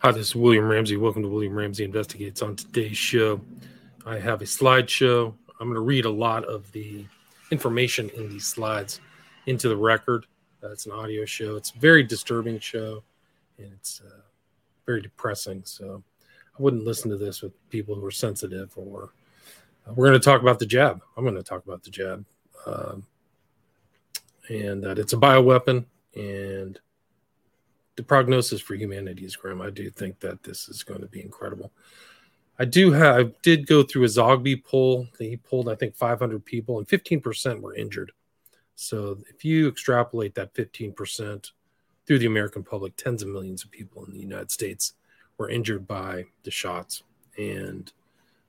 Hi, this is William Ramsey. Welcome to William Ramsey Investigates. On today's show, I have a slideshow. I'm going to read a lot of the information in these slides into the record. Uh, it's an audio show. It's a very disturbing show, and it's uh, very depressing. So I wouldn't listen to this with people who are sensitive. Or uh, we're going to talk about the jab. I'm going to talk about the jab, um, and that it's a bioweapon and the prognosis for humanity is grim. I do think that this is going to be incredible. I do have I did go through a Zogby poll. He pulled I think 500 people and 15% were injured. So if you extrapolate that 15% through the American public, tens of millions of people in the United States were injured by the shots, and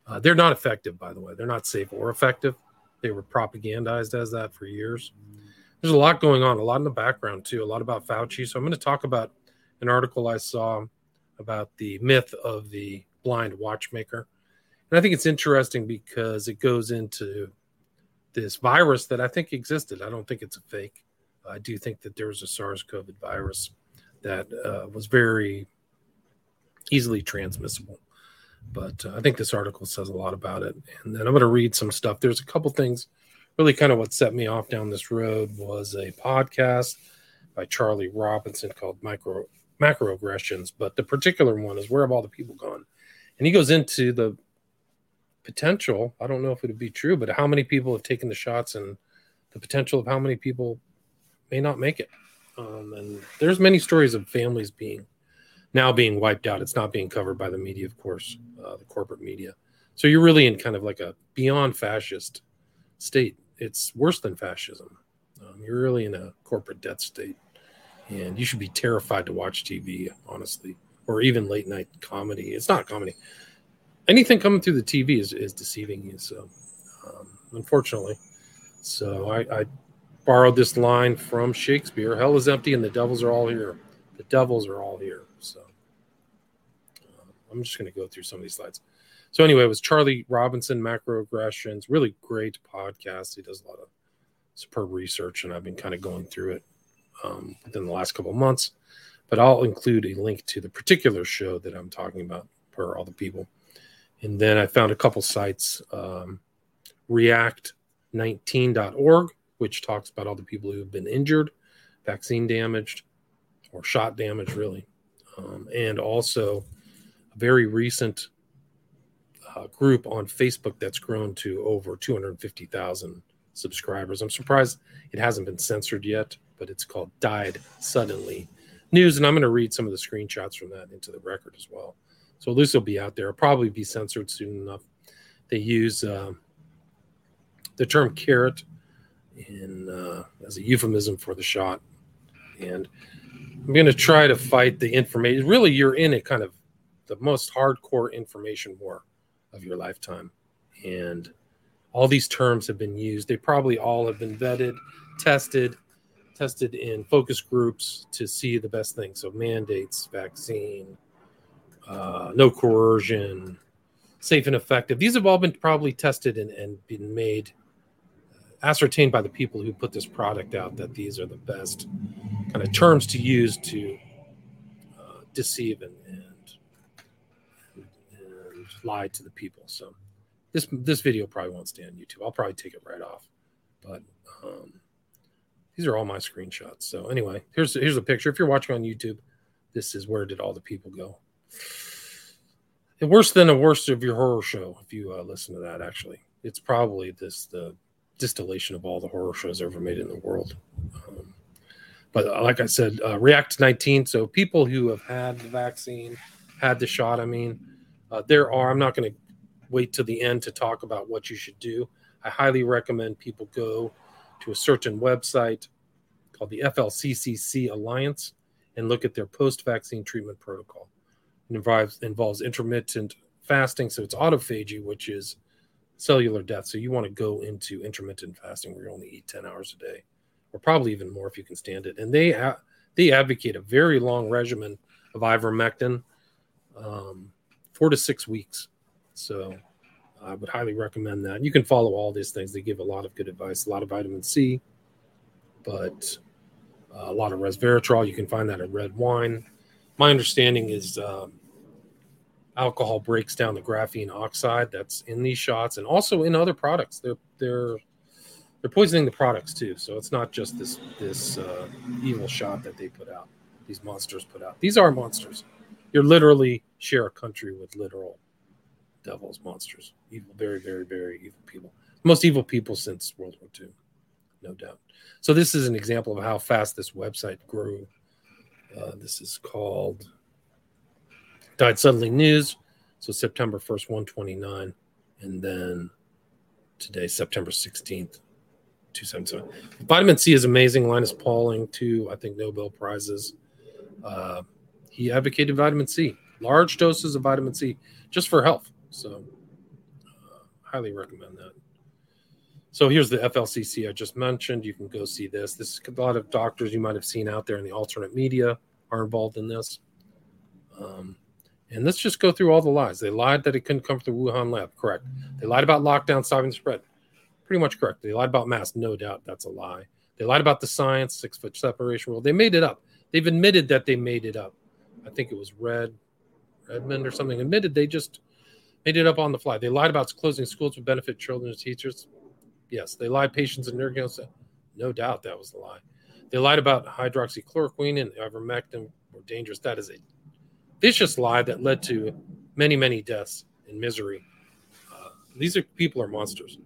uh, they're not effective. By the way, they're not safe or effective. They were propagandized as that for years. There's a lot going on, a lot in the background too, a lot about Fauci. So I'm going to talk about an article I saw about the myth of the blind watchmaker. And I think it's interesting because it goes into this virus that I think existed. I don't think it's a fake. I do think that there was a SARS CoV virus that uh, was very easily transmissible. But uh, I think this article says a lot about it. And then I'm going to read some stuff. There's a couple things. Really, kind of what set me off down this road was a podcast by Charlie Robinson called Micro macroaggressions, but the particular one is where have all the people gone? And he goes into the potential. I don't know if it would be true, but how many people have taken the shots and the potential of how many people may not make it. Um, and there's many stories of families being now being wiped out. It's not being covered by the media, of course, uh, the corporate media. So you're really in kind of like a beyond fascist state. It's worse than fascism. Um, you're really in a corporate death state and you should be terrified to watch TV, honestly, or even late night comedy. It's not comedy. Anything coming through the TV is, is deceiving you. So, um, unfortunately, so I, I borrowed this line from Shakespeare: "Hell is empty, and the devils are all here. The devils are all here." So, um, I'm just going to go through some of these slides. So anyway, it was Charlie Robinson, Macroaggressions, really great podcast. He does a lot of superb research, and I've been kind of going through it um, within the last couple months. But I'll include a link to the particular show that I'm talking about for all the people. And then I found a couple sites, um, react19.org, which talks about all the people who have been injured, vaccine damaged, or shot damaged, really. Um, and also a very recent uh, group on Facebook that's grown to over 250,000 subscribers. I'm surprised it hasn't been censored yet but it's called Died Suddenly News. And I'm going to read some of the screenshots from that into the record as well. So this will be out there. It'll probably be censored soon enough. They use uh, the term carrot in uh, as a euphemism for the shot. And I'm going to try to fight the information. Really, you're in a kind of the most hardcore information war of your lifetime. And all these terms have been used. They probably all have been vetted, tested, tested in focus groups to see the best things. So mandates, vaccine, uh, no coercion, safe and effective. These have all been probably tested and, and been made, uh, ascertained by the people who put this product out that these are the best kind of terms to use to uh, deceive and, and, and lie to the people. So this this video probably won't stay on YouTube. I'll probably take it right off, but. Um, these are all my screenshots. So anyway, here's here's a picture. If you're watching on YouTube, this is where did all the people go. And worse than the worst of your horror show, if you uh, listen to that. Actually, it's probably this the distillation of all the horror shows ever made in the world. Um, but uh, like I said, uh, React 19. So people who have had the vaccine, had the shot. I mean, uh, there are. I'm not going to wait till the end to talk about what you should do. I highly recommend people go to a certain website called the FLCCC Alliance and look at their post vaccine treatment protocol. It involves, involves intermittent fasting. So it's autophagy, which is cellular death. So you want to go into intermittent fasting where you only eat 10 hours a day, or probably even more if you can stand it. And they, they advocate a very long regimen of ivermectin, um, four to six weeks. So I would highly recommend that. You can follow all these things. They give a lot of good advice, a lot of vitamin C, but uh, a lot of resveratrol. You can find that in red wine. My understanding is um, alcohol breaks down the graphene oxide that's in these shots and also in other products. They're they're they're poisoning the products too. So it's not just this this uh, evil shot that they put out. These monsters put out. These are monsters. You're literally share a country with literal devils, monsters, evil, very, very, very evil people. Most evil people since World War II, no doubt. So this is an example of how fast this website grew. Uh, this is called Died Suddenly News. So September 1st, 129. And then today, September 16th, 277. Vitamin C is amazing. Linus Pauling, two, I think, Nobel Prizes. Uh, he advocated vitamin C, large doses of vitamin C just for health. So, uh, highly recommend that. So here's the FLCC I just mentioned. You can go see this. This is a lot of doctors you might have seen out there in the alternate media are involved in this. Um, and let's just go through all the lies. They lied that it couldn't come from the Wuhan lab. Correct. They lied about lockdown stopping the spread. Pretty much correct. They lied about masks. No doubt that's a lie. They lied about the science, six foot separation rule. They made it up. They've admitted that they made it up. I think it was Red Redmond or something admitted they just made it up on the fly. They lied about closing schools to benefit children and teachers. Yes, they lied patients and nurses. No doubt that was the lie. They lied about hydroxychloroquine and ivermectin were dangerous. That is a vicious lie that led to many, many deaths and misery. Uh, these are people are monsters.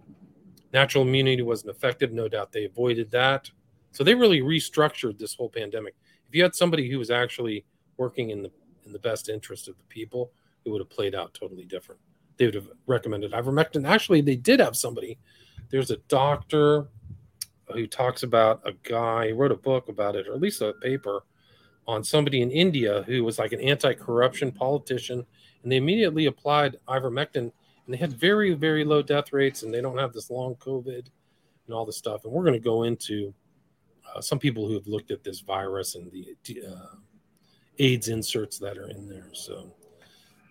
Natural immunity wasn't effective. No doubt they avoided that. So they really restructured this whole pandemic. If you had somebody who was actually working in the in the best interest of the people, it would have played out totally different. They would have recommended ivermectin. Actually, they did have somebody. There's a doctor who talks about a guy, wrote a book about it, or at least a paper on somebody in India who was like an anti-corruption politician, and they immediately applied ivermectin and they had very very low death rates and they don't have this long covid and all this stuff and we're going to go into uh, some people who have looked at this virus and the uh, aids inserts that are in there so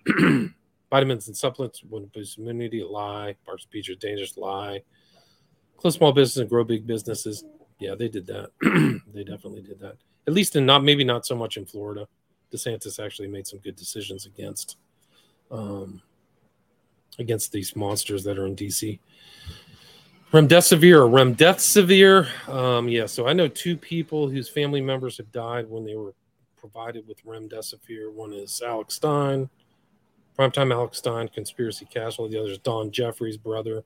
vitamins and supplements wouldn't boost immunity lie bar speech is dangerous lie close small business and grow big businesses yeah they did that they definitely did that at least in not maybe not so much in florida desantis actually made some good decisions against um, against these monsters that are in DC. Remdesivir Remdesivir. Um, yeah, so I know two people whose family members have died when they were provided with Remdesivir. One is Alex Stein, primetime Alex Stein, conspiracy castle. The other is Don Jeffries' brother,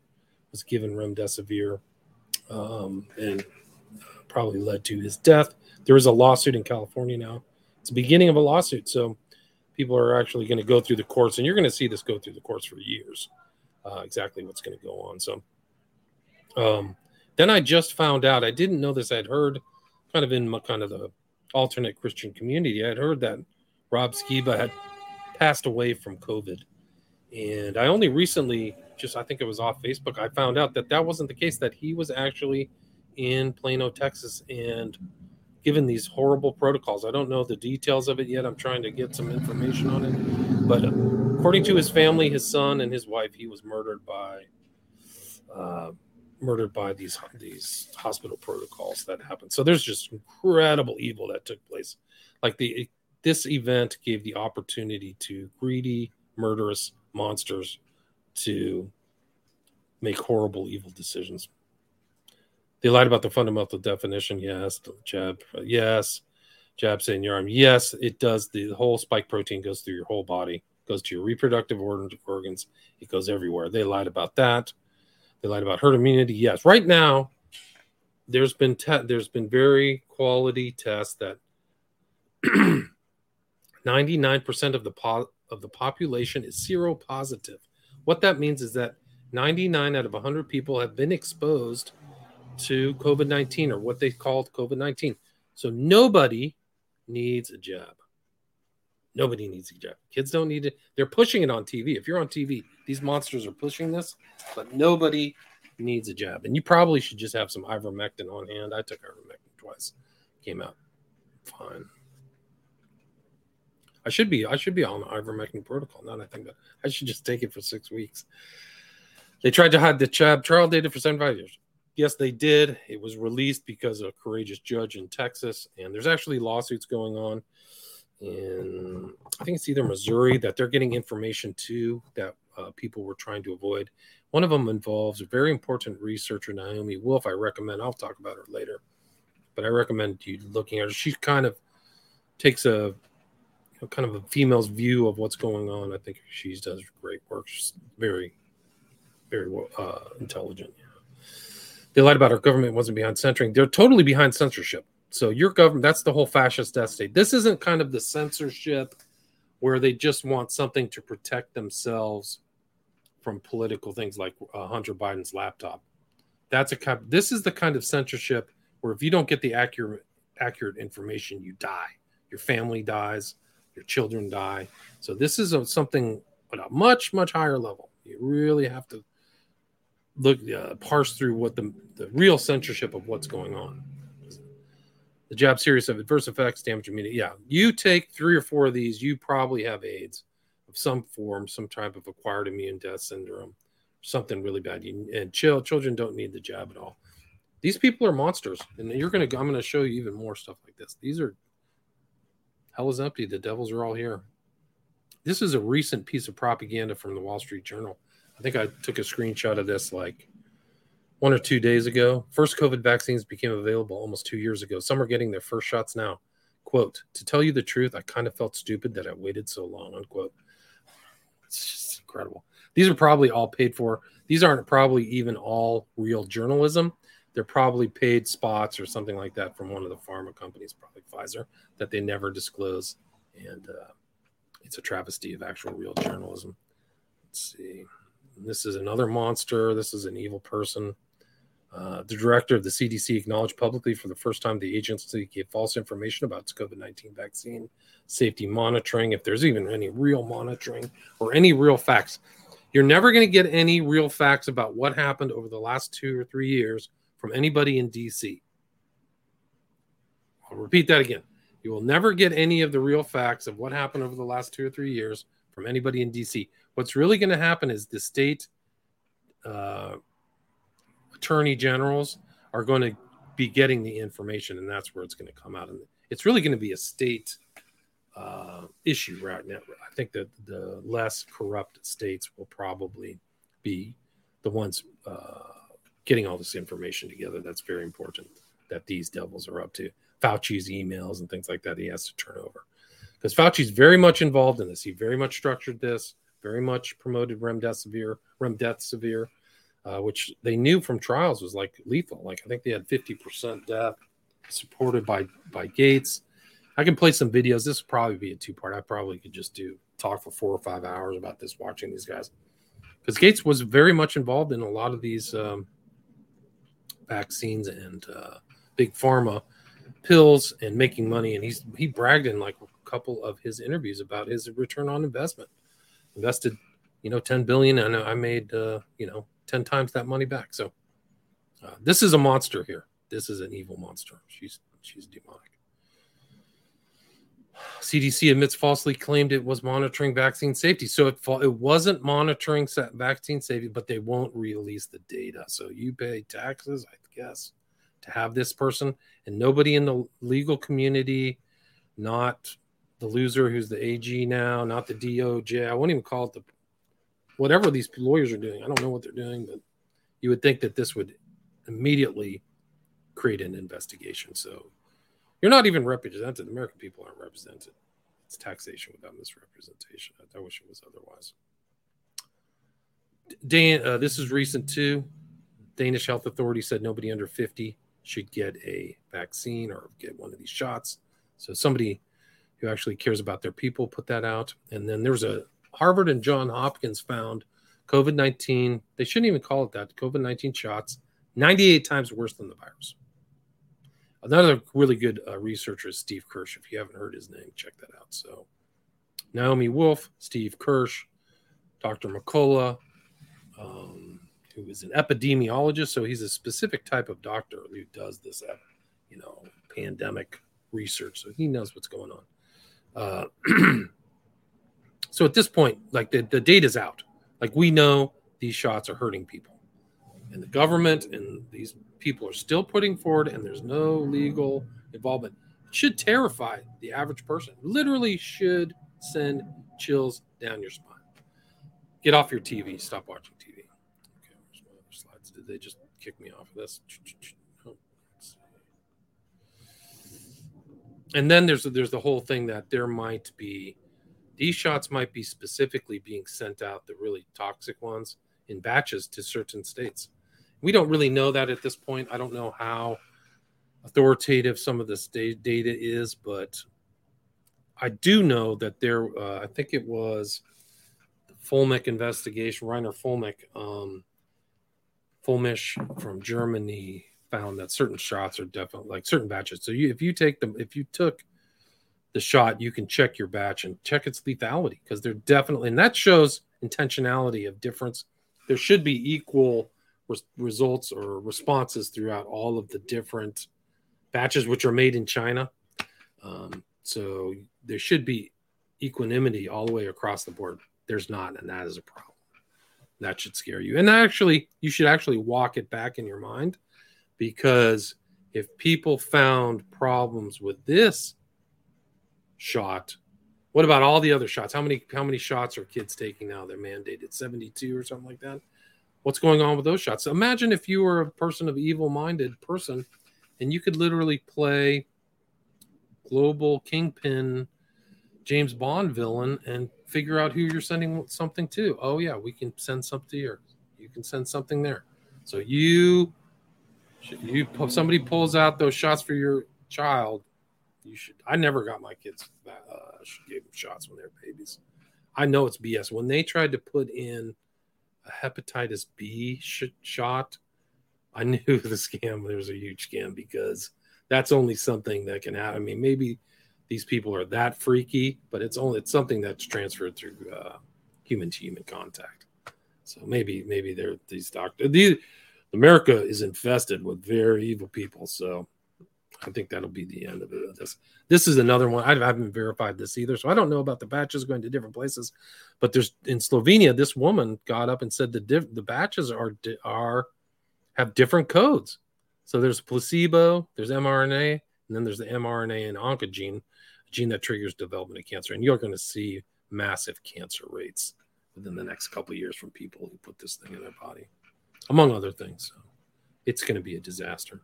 was given Remdesivir um, and probably led to his death. There is a lawsuit in California now. It's the beginning of a lawsuit. So people are actually going to go through the courts, and you're going to see this go through the courts for years. Uh, exactly what's going to go on. So, um, then I just found out. I didn't know this. I'd heard, kind of in my, kind of the alternate Christian community, I'd heard that Rob Skiba had passed away from COVID, and I only recently, just I think it was off Facebook, I found out that that wasn't the case. That he was actually in Plano, Texas, and given these horrible protocols. I don't know the details of it yet. I'm trying to get some information on it. But according to his family, his son and his wife, he was murdered by uh, murdered by these these hospital protocols that happened. So there's just incredible evil that took place. Like the this event gave the opportunity to greedy, murderous monsters to make horrible, evil decisions. They lied about the fundamental definition. Yes. Jab. Uh, yes. Jab saying your arm. Yes, it does. The whole spike protein goes through your whole body, goes to your reproductive organs. It goes everywhere. They lied about that. They lied about herd immunity. Yes. Right now, there's been te- there's been very quality tests that 99% of the po- of the population is seropositive. What that means is that 99 out of 100 people have been exposed to COVID 19 or what they called COVID 19. So nobody needs a jab. Nobody needs a jab. Kids don't need it. They're pushing it on TV. If you're on TV, these monsters are pushing this, but nobody needs a jab. And you probably should just have some ivermectin on hand. I took ivermectin twice. Came out fine. I should be I should be on the ivermectin protocol. Now I think that I should just take it for six weeks. They tried to hide the jab trial data for 75 years. Yes, they did. It was released because of a courageous judge in Texas, and there's actually lawsuits going on in I think it's either Missouri that they're getting information to that uh, people were trying to avoid. One of them involves a very important researcher, Naomi Wolf. I recommend, I'll talk about her later, but I recommend you looking at her. She kind of takes a know, kind of a female's view of what's going on. I think she does great work. She's very, very uh, intelligent. They lied about our government wasn't behind censoring. They're totally behind censorship. So your government, that's the whole fascist death state. This isn't kind of the censorship where they just want something to protect themselves from political things like uh, Hunter Biden's laptop. That's a kind. This is the kind of censorship where if you don't get the accurate accurate information, you die. Your family dies. Your children die. So this is a, something at a much much higher level. You really have to look uh, parse through what the the real censorship of what's going on. The jab series of adverse effects, damage immunity. Yeah, you take three or four of these, you probably have AIDS of some form, some type of acquired immune death syndrome, something really bad. You, and chill, children don't need the jab at all. These people are monsters, and you're gonna. I'm gonna show you even more stuff like this. These are hell is empty. The devils are all here. This is a recent piece of propaganda from the Wall Street Journal. I think I took a screenshot of this like one or two days ago. First COVID vaccines became available almost two years ago. Some are getting their first shots now. Quote, to tell you the truth, I kind of felt stupid that I waited so long, unquote. It's just incredible. These are probably all paid for. These aren't probably even all real journalism. They're probably paid spots or something like that from one of the pharma companies, probably Pfizer, that they never disclose. And uh, it's a travesty of actual real journalism. Let's see. This is another monster. This is an evil person. Uh, the director of the CDC acknowledged publicly for the first time the agency gave false information about its COVID 19 vaccine safety monitoring, if there's even any real monitoring or any real facts. You're never going to get any real facts about what happened over the last two or three years from anybody in DC. I'll repeat that again. You will never get any of the real facts of what happened over the last two or three years from anybody in DC. What's really going to happen is the state uh, attorney generals are going to be getting the information, and that's where it's going to come out. And it's really going to be a state uh, issue right now. I think that the less corrupt states will probably be the ones uh, getting all this information together. That's very important that these devils are up to. Fauci's emails and things like that, he has to turn over. Because Fauci's very much involved in this. He very much structured this, very much promoted remdesivir, remdesivir uh, which they knew from trials was like lethal. Like I think they had 50% death, supported by by Gates. I can play some videos. This would probably be a two part. I probably could just do talk for four or five hours about this, watching these guys, because Gates was very much involved in a lot of these um, vaccines and uh, big pharma pills and making money. And he's he bragged in like a couple of his interviews about his return on investment. Invested, you know, 10 billion, and I made, uh, you know, 10 times that money back. So uh, this is a monster here. This is an evil monster. She's she's demonic. CDC admits falsely claimed it was monitoring vaccine safety. So it, it wasn't monitoring vaccine safety, but they won't release the data. So you pay taxes, I guess, to have this person, and nobody in the legal community, not the loser who's the AG now, not the DOJ. I won't even call it the whatever these lawyers are doing, I don't know what they're doing, but you would think that this would immediately create an investigation. So you're not even represented. American people aren't represented. It's taxation without misrepresentation. I, I wish it was otherwise. Dan, uh, this is recent too. Danish health authority said nobody under 50 should get a vaccine or get one of these shots. So somebody who actually cares about their people put that out. And then there's a Harvard and John Hopkins found COVID 19, they shouldn't even call it that, COVID 19 shots, 98 times worse than the virus. Another really good uh, researcher is Steve Kirsch. If you haven't heard his name, check that out. So, Naomi Wolf, Steve Kirsch, Dr. McCullough, um, who is an epidemiologist. So, he's a specific type of doctor who does this, you know, pandemic research. So, he knows what's going on. Uh, So at this point, like the, the data's out. Like we know these shots are hurting people. And the government and these people are still putting forward, and there's no legal involvement. It should terrify the average person. Literally should send chills down your spine. Get off your TV. Stop watching TV. Okay, where's my other slides? Did they just kick me off of this? and then there's there's the whole thing that there might be these shots might be specifically being sent out the really toxic ones in batches to certain states we don't really know that at this point i don't know how authoritative some of this data is but i do know that there uh, i think it was the investigation Reiner Fulmic um, Fuellmich from Germany found that certain shots are definitely like certain batches. So you, if you take them, if you took the shot, you can check your batch and check its lethality because they're definitely, and that shows intentionality of difference. There should be equal res- results or responses throughout all of the different batches which are made in China. Um, so there should be equanimity all the way across the board. There's not, and that is a problem. That should scare you. And actually, you should actually walk it back in your mind because if people found problems with this shot, what about all the other shots? How many how many shots are kids taking now? They're mandated 72 or something like that. What's going on with those shots? Imagine if you were a person of evil-minded person and you could literally play global kingpin James Bond villain and figure out who you're sending something to. Oh yeah, we can send something here. You can send something there. So you you somebody pulls out those shots for your child, you should. I never got my kids that. Uh, gave them shots when they were babies. I know it's BS. When they tried to put in hepatitis B sh- shot, I knew the scam. There was a huge scam because that's only something that can happen. I mean, maybe these people are that freaky, but it's only it's something that's transferred through uh, human to human contact. So maybe maybe they're these doctors. These America is infested with very evil people. So I think that'll be the end of it. This this is another one. I haven't verified this either, so I don't know about the batches going to different places. But there's in Slovenia, this woman got up and said the diff, the batches are are have different codes. So there's placebo, there's mRNA, and then there's the mRNA and oncogene, a gene that triggers development of cancer. And you're going to see massive cancer rates within the next couple years from people who put this thing in their body among other things. So it's going to be a disaster.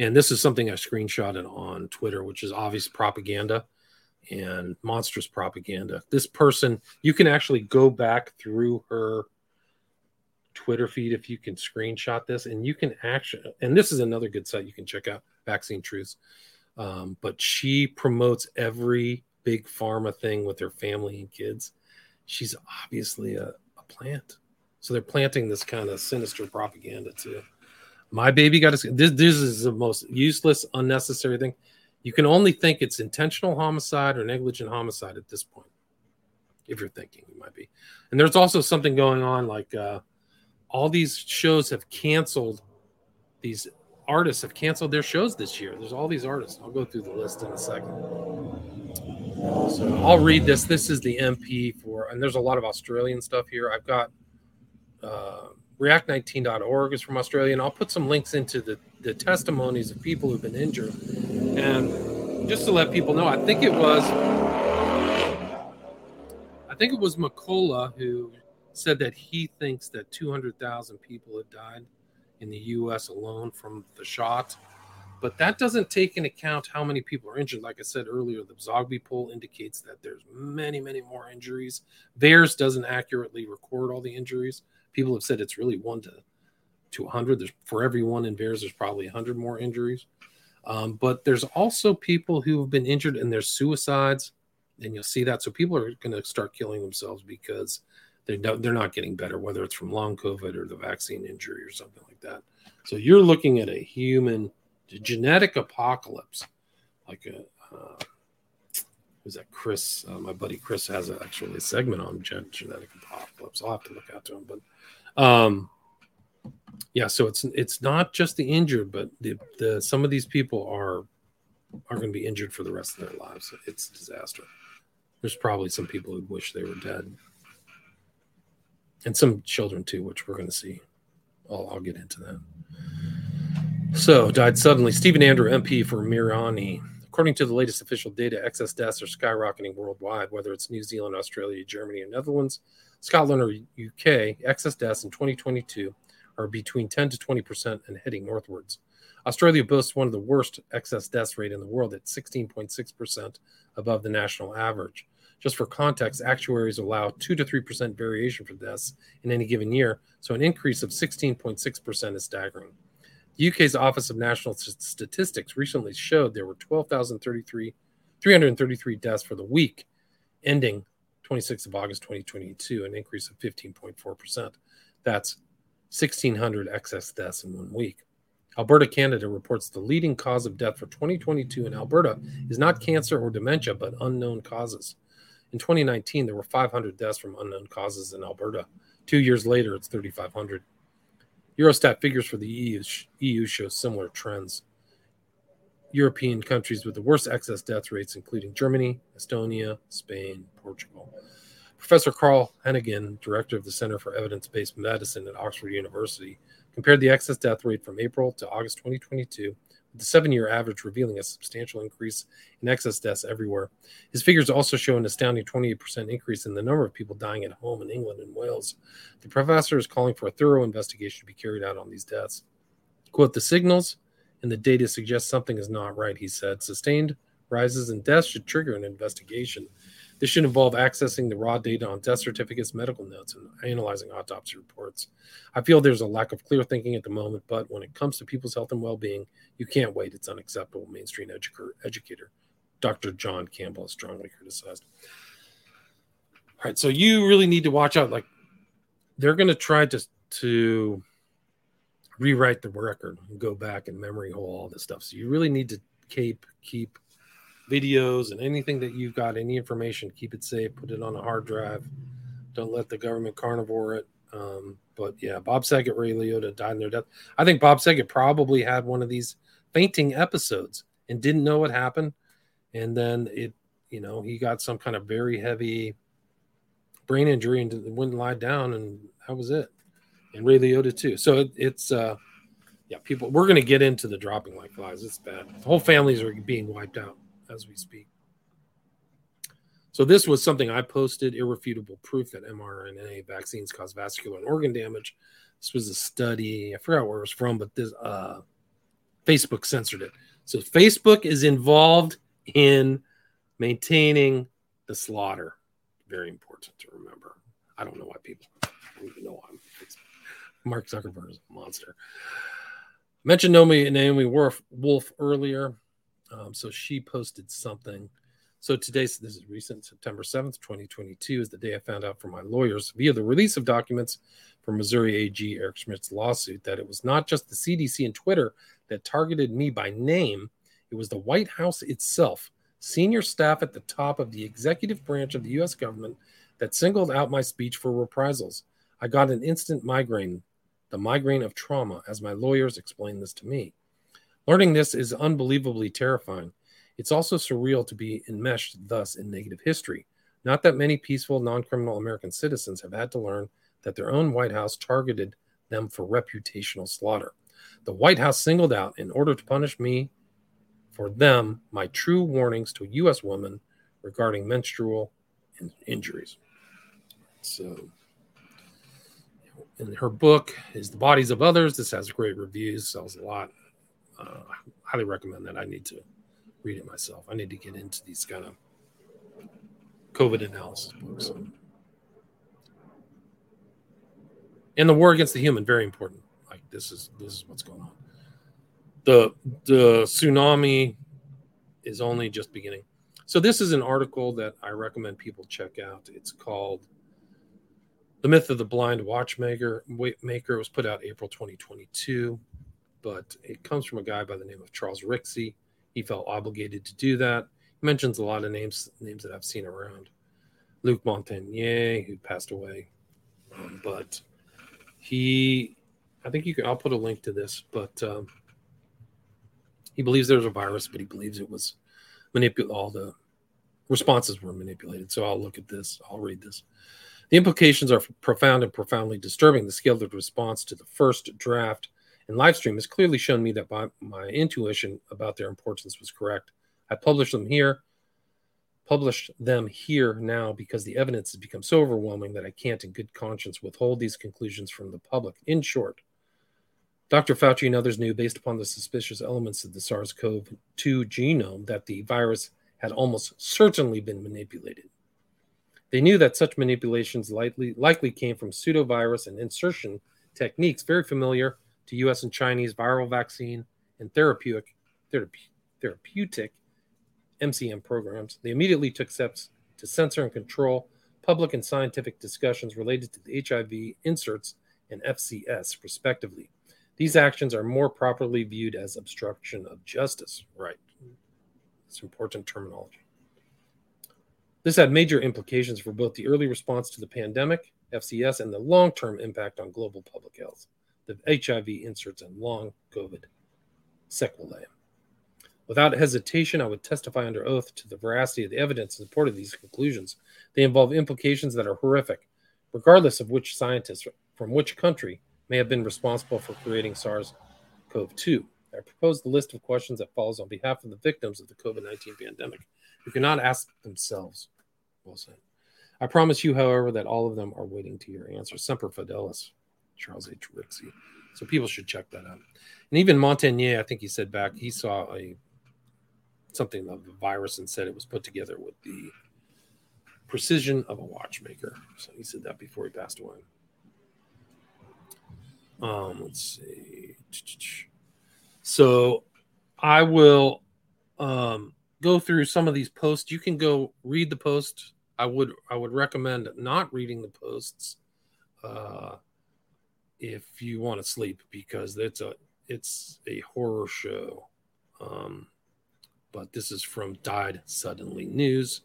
And this is something I screenshotted on Twitter, which is obvious propaganda and monstrous propaganda. This person, you can actually go back through her Twitter feed if you can screenshot this, and you can actually, and this is another good site you can check out, Vaccine Truths. Um, but she promotes every big pharma thing with her family and kids. She's obviously a, a plant. So they're planting this kind of sinister propaganda too. My baby got a, this. This is the most useless, unnecessary thing. You can only think it's intentional homicide or negligent homicide at this point, if you're thinking you might be. And there's also something going on like uh, all these shows have canceled. These artists have canceled their shows this year. There's all these artists. I'll go through the list in a second. So I'll read this. This is the MP for, and there's a lot of Australian stuff here. I've got uh, react19.org is from Australia, and I'll put some links into the, the testimonies of people who've been injured. And just to let people know, I think it was I think it was McCullough who said that he thinks that 200,000 people have died in the U.S. alone from the shot. But that doesn't take into account how many people are injured. Like I said earlier, the Zogby poll indicates that there's many, many more injuries. VAERS doesn't accurately record all the injuries people have said it's really one to to 100. There's for every one in VAERS, there's probably 100 more injuries. Um, but there's also people who have been injured and there's suicides, and you'll see that. So people are going to start killing themselves because they they're not getting better, whether it's from long COVID or the vaccine injury or something like that. So you're looking at a human genetic apocalypse, like a uh, who's that? Chris, uh, my buddy Chris has a, actually a segment on gen- genetic apocalypse. I'll have to look out to him, but um, yeah, so it's it's not just the injured, but the, the some of these people are are going to be injured for the rest of their lives. It's a disaster. There's probably some people who wish they were dead, and some children too, which we're going to see. I'll, I'll get into that. So died suddenly. Stephen Andrew, MP for Mirani According to the latest official data, excess deaths are skyrocketing worldwide, whether it's New Zealand, Australia, Germany, or Netherlands, Scotland, or UK. Excess deaths in 2022 are between 10 to 20 percent and heading northwards. Australia boasts one of the worst excess deaths rate in the world at 16.6 percent above the national average. Just for context, actuaries allow 2 to 3 percent variation for deaths in any given year, so an increase of 16.6 percent is staggering. The UK's Office of National Statistics recently showed there were 12,033 333 deaths for the week ending 26th of August 2022, an increase of 15.4%. That's 1,600 excess deaths in one week. Alberta, Canada reports the leading cause of death for 2022 in Alberta is not cancer or dementia, but unknown causes. In 2019, there were 500 deaths from unknown causes in Alberta. Two years later, it's 3,500. Eurostat figures for the EU, EU show similar trends. European countries with the worst excess death rates, including Germany, Estonia, Spain, Portugal. Professor Carl Heneghan, director of the Center for Evidence Based Medicine at Oxford University, compared the excess death rate from April to August 2022 with the seven year average revealing a substantial increase in excess deaths everywhere. His figures also show an astounding 28% increase in the number of people dying at home in England and Wales. The professor is calling for a thorough investigation to be carried out on these deaths. Quote, the signals and the data suggest something is not right, he said. Sustained rises in deaths should trigger an investigation. This should involve accessing the raw data on death certificates, medical notes, and analyzing autopsy reports. I feel there's a lack of clear thinking at the moment, but when it comes to people's health and well being, you can't wait. It's unacceptable, mainstream edu- educator Dr. John Campbell has strongly criticized. All right, so you really need to watch out. Like, they're going to try to, to rewrite the record and go back and memory hole all this stuff. So you really need to keep keep videos and anything that you've got, any information, keep it safe, put it on a hard drive. Don't let the government carnivore it. Um, but yeah, Bob Saget, Ray Liotta died in their death. I think Bob Saget probably had one of these fainting episodes and didn't know what happened. And then it, you know, he got some kind of very heavy brain injury and wouldn't lie down, and that was it. And Ray Liotta too. So it, it's, uh, yeah, people. We're going to get into the dropping like flies. It's bad. The whole families are being wiped out as we speak. So this was something I posted irrefutable proof that mRNA vaccines cause vascular and organ damage. This was a study. I forgot where it was from, but this uh, Facebook censored it. So Facebook is involved in maintaining the slaughter. Very important to remember. I don't know why people even know I'm Mark Zuckerberg is a monster. I mentioned Naomi Naomi Wolf, Wolf earlier. Um, so she posted something. So today, this is recent, September 7th, 2022, is the day I found out from my lawyers via the release of documents from Missouri AG Eric Schmitt's lawsuit that it was not just the CDC and Twitter that targeted me by name, it was the White House itself, senior staff at the top of the executive branch of the US government that singled out my speech for reprisals. I got an instant migraine, the migraine of trauma, as my lawyers explained this to me. Learning this is unbelievably terrifying. It's also surreal to be enmeshed thus in negative history. Not that many peaceful, non criminal American citizens have had to learn that their own White House targeted them for reputational slaughter. The White House singled out, in order to punish me for them, my true warnings to U.S. woman regarding menstrual in- injuries. So, in her book is The Bodies of Others. This has great reviews, sells a lot uh, highly recommend that. I need to read it myself. I need to get into these kind of COVID analysis books. And the war against the human, very important. Like this is this is what's going on. The the tsunami is only just beginning. So this is an article that I recommend people check out. It's called "The Myth of the Blind Watchmaker." Maker it was put out April 2022 but it comes from a guy by the name of Charles Rixey. He felt obligated to do that. He mentions a lot of names names that I've seen around. Luc Montagnier, who passed away, um, but he, I think you can. I'll put a link to this, but um, he believes there's a virus, but he believes it was manipulated. All the responses were manipulated. So I'll look at this. I'll read this. The implications are profound and profoundly disturbing. The scale of response to the first draft and live stream has clearly shown me that my, my intuition about their importance was correct. I publish them here, publish them here now because the evidence has become so overwhelming that I can't, in good conscience, withhold these conclusions from the public. In short, Dr. Fauci and others knew, based upon the suspicious elements of the SARS CoV 2 genome, that the virus had almost certainly been manipulated. They knew that such manipulations likely, likely came from pseudovirus and insertion techniques very familiar to US and Chinese viral vaccine and therapeutic, therapeutic MCM programs. They immediately took steps to censor and control public and scientific discussions related to the HIV inserts and FCS, respectively. These actions are more properly viewed as obstruction of justice. Right. It's important terminology. This had major implications for both the early response to the pandemic, FCS, and the long term impact on global public health, the HIV inserts, and long COVID sequelae. Without hesitation, I would testify under oath to the veracity of the evidence in support of these conclusions. They involve implications that are horrific, regardless of which scientist from which country may have been responsible for creating SARS CoV 2. I propose the list of questions that follows on behalf of the victims of the COVID 19 pandemic who cannot ask themselves. Well said. I promise you, however, that all of them are waiting to your answer. Semper Fidelis, Charles H. Rixey. So people should check that out. And even Montagnier, I think he said back, he saw a something of the virus and said it was put together with the precision of a watchmaker. So he said that before he passed away. Um, let's see. So I will um, go through some of these posts. You can go read the post. I would I would recommend not reading the posts uh, if you want to sleep because it's a it's a horror show. Um, but this is from Died Suddenly News.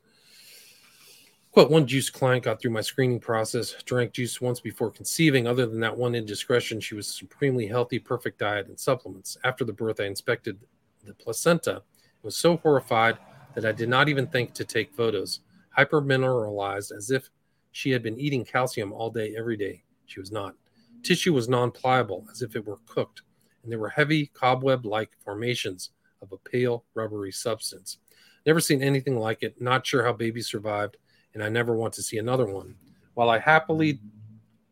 Quote, one juice client got through my screening process, drank juice once before conceiving. Other than that one indiscretion, she was supremely healthy, perfect diet and supplements. After the birth, I inspected the placenta and was so horrified that I did not even think to take photos. Hypermineralized as if she had been eating calcium all day, every day. She was not. Tissue was non pliable, as if it were cooked, and there were heavy, cobweb like formations of a pale, rubbery substance. Never seen anything like it, not sure how babies survived and I never want to see another one. While I happily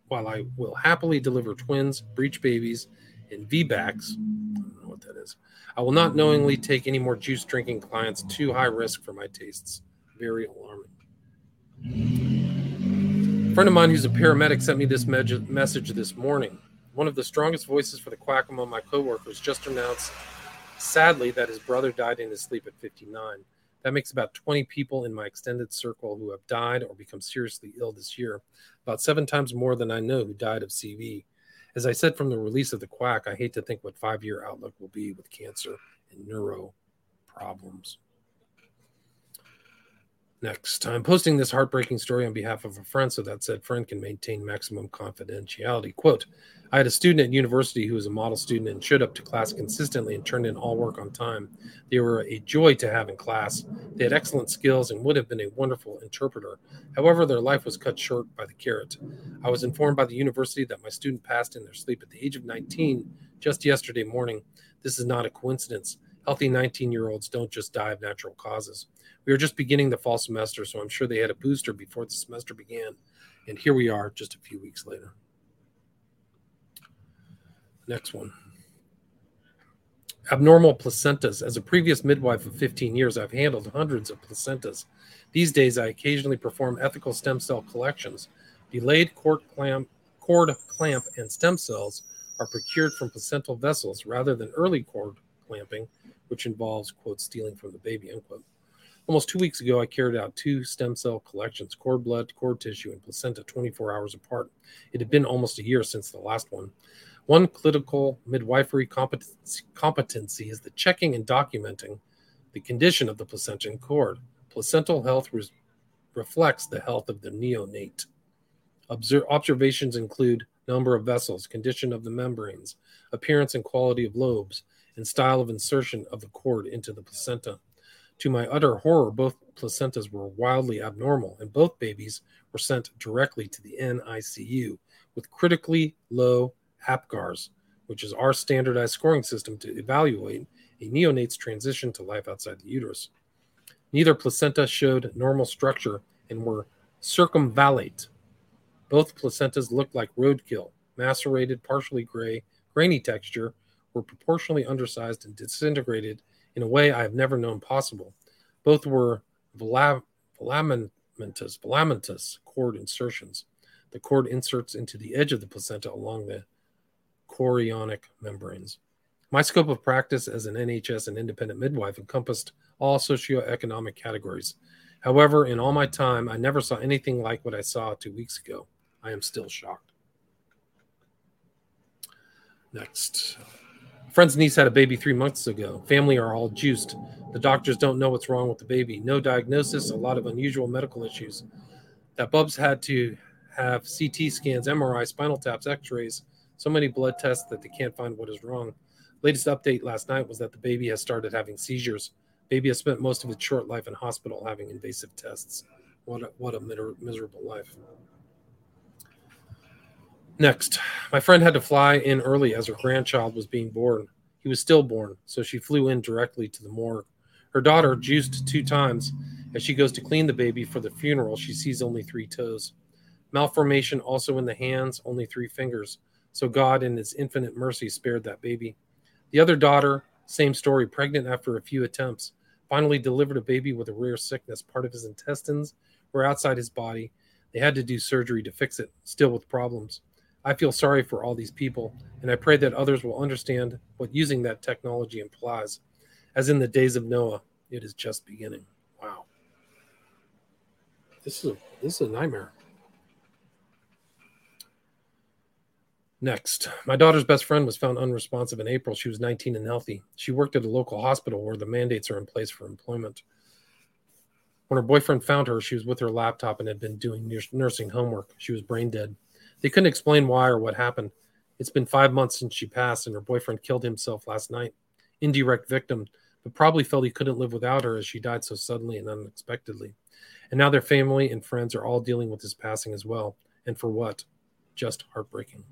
while I will happily deliver twins, breech babies, and VBACs, I don't know what that is. I will not knowingly take any more juice drinking clients too high risk for my tastes. Very alarming. A friend of mine who's a paramedic sent me this me- message this morning. One of the strongest voices for the quack among my coworkers just announced, sadly, that his brother died in his sleep at 59. That makes about 20 people in my extended circle who have died or become seriously ill this year, about seven times more than I know who died of CV. As I said from the release of the quack, I hate to think what five year outlook will be with cancer and neuro problems. Next, I'm posting this heartbreaking story on behalf of a friend so that said friend can maintain maximum confidentiality. Quote I had a student at university who was a model student and showed up to class consistently and turned in all work on time. They were a joy to have in class. They had excellent skills and would have been a wonderful interpreter. However, their life was cut short by the carrot. I was informed by the university that my student passed in their sleep at the age of 19 just yesterday morning. This is not a coincidence. Healthy 19 year olds don't just die of natural causes. We were just beginning the fall semester, so I'm sure they had a booster before the semester began. And here we are just a few weeks later. Next one. Abnormal placentas. As a previous midwife of 15 years, I've handled hundreds of placentas. These days, I occasionally perform ethical stem cell collections. Delayed cord clamp, cord clamp and stem cells are procured from placental vessels rather than early cord clamping, which involves, quote, stealing from the baby, unquote. Almost two weeks ago, I carried out two stem cell collections cord blood, cord tissue, and placenta 24 hours apart. It had been almost a year since the last one. One clinical midwifery competency, is the checking and documenting the condition of the placenta and cord. Placental health res- reflects the health of the neonate. Obser- observations include number of vessels, condition of the membranes, appearance and quality of lobes, and style of insertion of the cord into the placenta. To my utter horror, both placentas were wildly abnormal, and both babies were sent directly to the NICU with critically low APGARs, which is our standardized scoring system to evaluate a neonate's transition to life outside the uterus. Neither placenta showed normal structure and were circumvallate. Both placentas looked like roadkill, macerated, partially gray, grainy texture, were proportionally undersized and disintegrated in a way I have never known possible. Both were filamentous, filamentous cord insertions. The cord inserts into the edge of the placenta along the chorionic membranes. My scope of practice as an NHS and independent midwife encompassed all socioeconomic categories. However, in all my time, I never saw anything like what I saw two weeks ago. I am still shocked. Next. Friend's niece had a baby three months ago. Family are all juiced. The doctors don't know what's wrong with the baby. No diagnosis, a lot of unusual medical issues. That Bubs had to have CT scans, MRI, spinal taps, x rays, so many blood tests that they can't find what is wrong. Latest update last night was that the baby has started having seizures. Baby has spent most of its short life in hospital having invasive tests. What a, what a miserable life. Next, my friend had to fly in early as her grandchild was being born. He was stillborn, so she flew in directly to the morgue. Her daughter juiced two times. As she goes to clean the baby for the funeral, she sees only three toes. Malformation also in the hands, only three fingers. So God, in His infinite mercy, spared that baby. The other daughter, same story, pregnant after a few attempts, finally delivered a baby with a rare sickness. Part of his intestines were outside his body. They had to do surgery to fix it, still with problems. I feel sorry for all these people, and I pray that others will understand what using that technology implies. As in the days of Noah, it is just beginning. Wow. This is a, this is a nightmare. Next, my daughter's best friend was found unresponsive in April. She was 19 and healthy. She worked at a local hospital where the mandates are in place for employment. When her boyfriend found her, she was with her laptop and had been doing nursing homework. She was brain dead. They couldn't explain why or what happened. It's been five months since she passed, and her boyfriend killed himself last night. Indirect victim, but probably felt he couldn't live without her as she died so suddenly and unexpectedly. And now their family and friends are all dealing with his passing as well. And for what? Just heartbreaking.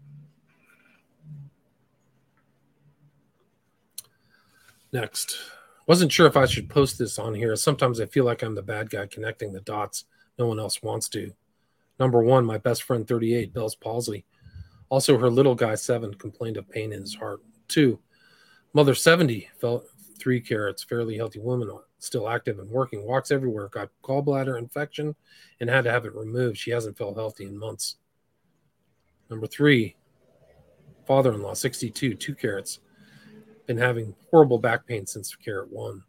Next. Wasn't sure if I should post this on here. Sometimes I feel like I'm the bad guy connecting the dots no one else wants to. Number one, my best friend 38, Bell's palsy. Also, her little guy 7 complained of pain in his heart. Two, mother 70 felt three carats, fairly healthy woman, still active and working, walks everywhere, got gallbladder infection and had to have it removed. She hasn't felt healthy in months. Number three, father in law 62, two carats, been having horrible back pain since carat one.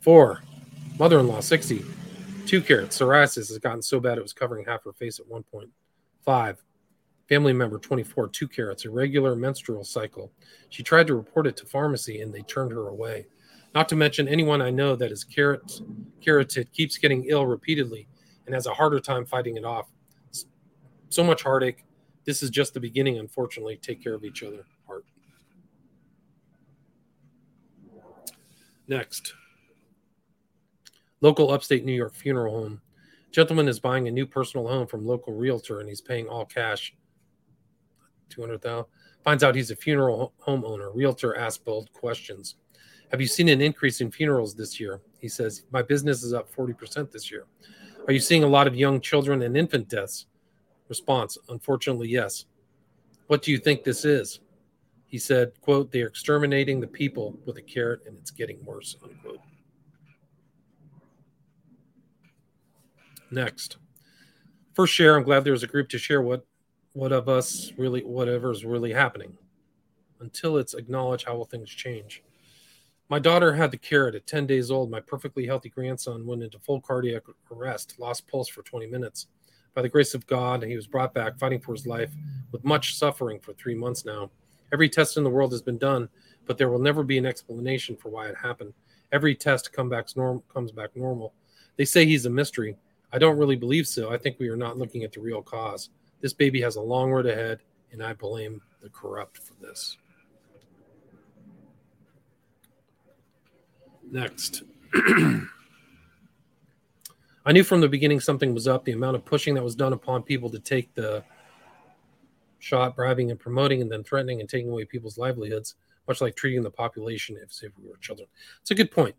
Four, mother in law 60, Two carats. Psoriasis has gotten so bad it was covering half her face at one point. Five. Family member 24, two carats, irregular menstrual cycle. She tried to report it to pharmacy and they turned her away. Not to mention anyone I know that is carrot, carotid keeps getting ill repeatedly and has a harder time fighting it off. So much heartache. This is just the beginning, unfortunately. Take care of each other. Heart. Next. Local upstate New York funeral home. Gentleman is buying a new personal home from local realtor and he's paying all cash. 200,000. Finds out he's a funeral homeowner. Realtor asks bold questions. Have you seen an increase in funerals this year? He says, My business is up 40% this year. Are you seeing a lot of young children and infant deaths? Response, unfortunately, yes. What do you think this is? He said, quote, they are exterminating the people with a carrot and it's getting worse, unquote. Next. First share, I'm glad there's a group to share what what of us really whatever is really happening. Until it's acknowledged, how will things change? My daughter had the carrot at 10 days old. My perfectly healthy grandson went into full cardiac arrest, lost pulse for 20 minutes. By the grace of God, he was brought back fighting for his life with much suffering for three months now. Every test in the world has been done, but there will never be an explanation for why it happened. Every test come norm, comes back normal. They say he's a mystery. I don't really believe so. I think we are not looking at the real cause. This baby has a long road ahead, and I blame the corrupt for this. Next. I knew from the beginning something was up. The amount of pushing that was done upon people to take the shot, bribing and promoting, and then threatening and taking away people's livelihoods, much like treating the population as if we were children. It's a good point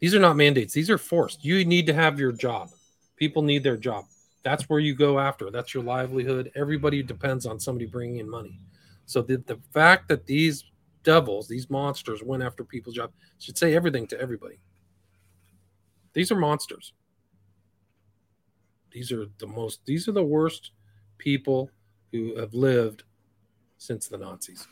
These are not mandates. These are forced. You need to have your job. People need their job. That's where you go after. That's your livelihood. Everybody depends on somebody bringing in money. So the, the fact that these devils, these monsters, went after people's job should say everything to everybody. These are monsters. These are the most, these are the worst people who have lived since the Nazis.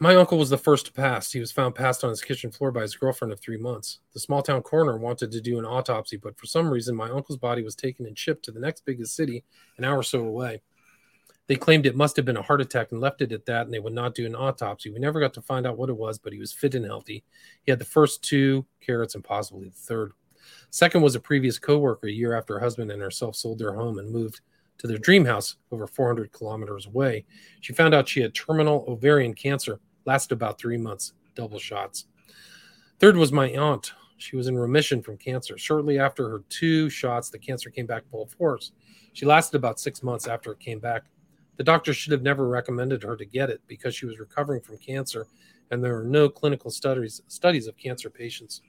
My uncle was the first to pass. He was found passed on his kitchen floor by his girlfriend of three months. The small town coroner wanted to do an autopsy, but for some reason, my uncle's body was taken and shipped to the next biggest city, an hour or so away. They claimed it must have been a heart attack and left it at that, and they would not do an autopsy. We never got to find out what it was, but he was fit and healthy. He had the first two carrots and possibly the third. Second was a previous coworker a year after her husband and herself sold their home and moved to their dream house over 400 kilometers away. She found out she had terminal ovarian cancer, lasted about three months, double shots. Third was my aunt. She was in remission from cancer. Shortly after her two shots, the cancer came back full force. She lasted about six months after it came back. The doctor should have never recommended her to get it because she was recovering from cancer and there are no clinical studies studies of cancer patients.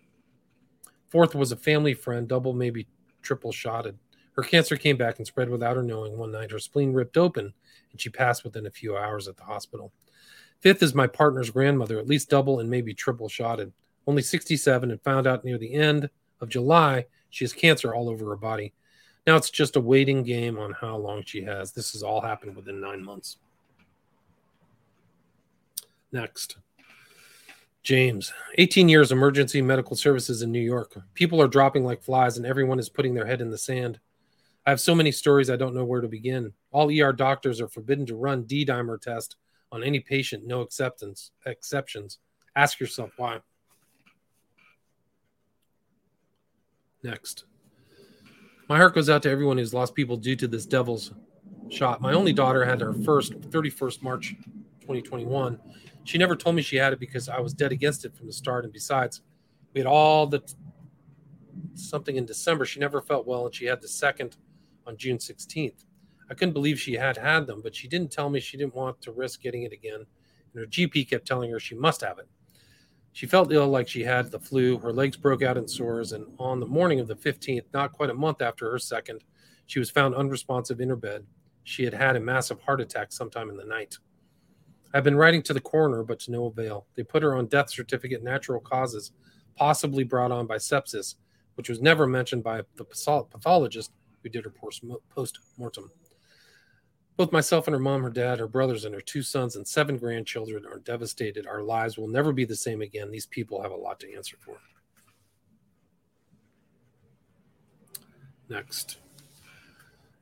Fourth was a family friend, double, maybe triple shotted. Her cancer came back and spread without her knowing. One night, her spleen ripped open and she passed within a few hours at the hospital. Fifth is my partner's grandmother, at least double and maybe triple shotted. Only 67 and found out near the end of July she has cancer all over her body. Now it's just a waiting game on how long she has. This has all happened within nine months. Next. James, 18 years emergency medical services in New York. People are dropping like flies and everyone is putting their head in the sand. I have so many stories I don't know where to begin. All ER doctors are forbidden to run D dimer test on any patient, no acceptance exceptions. Ask yourself why. Next. My heart goes out to everyone who's lost people due to this devil's shot. My only daughter had her first 31st March 2021. She never told me she had it because I was dead against it from the start. And besides, we had all the something in December. She never felt well, and she had the second on June 16th. I couldn't believe she had had them, but she didn't tell me she didn't want to risk getting it again. And her GP kept telling her she must have it. She felt ill like she had the flu. Her legs broke out in sores. And on the morning of the 15th, not quite a month after her second, she was found unresponsive in her bed. She had had a massive heart attack sometime in the night. I've been writing to the coroner, but to no avail. They put her on death certificate natural causes, possibly brought on by sepsis, which was never mentioned by the pathologist did her post mortem. Both myself and her mom, her dad, her brothers, and her two sons and seven grandchildren are devastated. Our lives will never be the same again. These people have a lot to answer for. Next.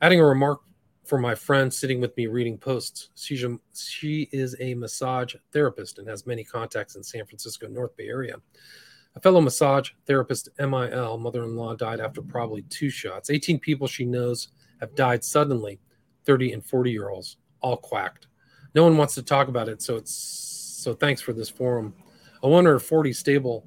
Adding a remark for my friend sitting with me reading posts. She's a, she is a massage therapist and has many contacts in San Francisco North Bay area. A fellow massage therapist, MIL, mother in law, died after probably two shots. 18 people she knows have died suddenly, 30 and 40 year olds, all quacked. No one wants to talk about it, so it's so thanks for this forum. A woman of 40 stable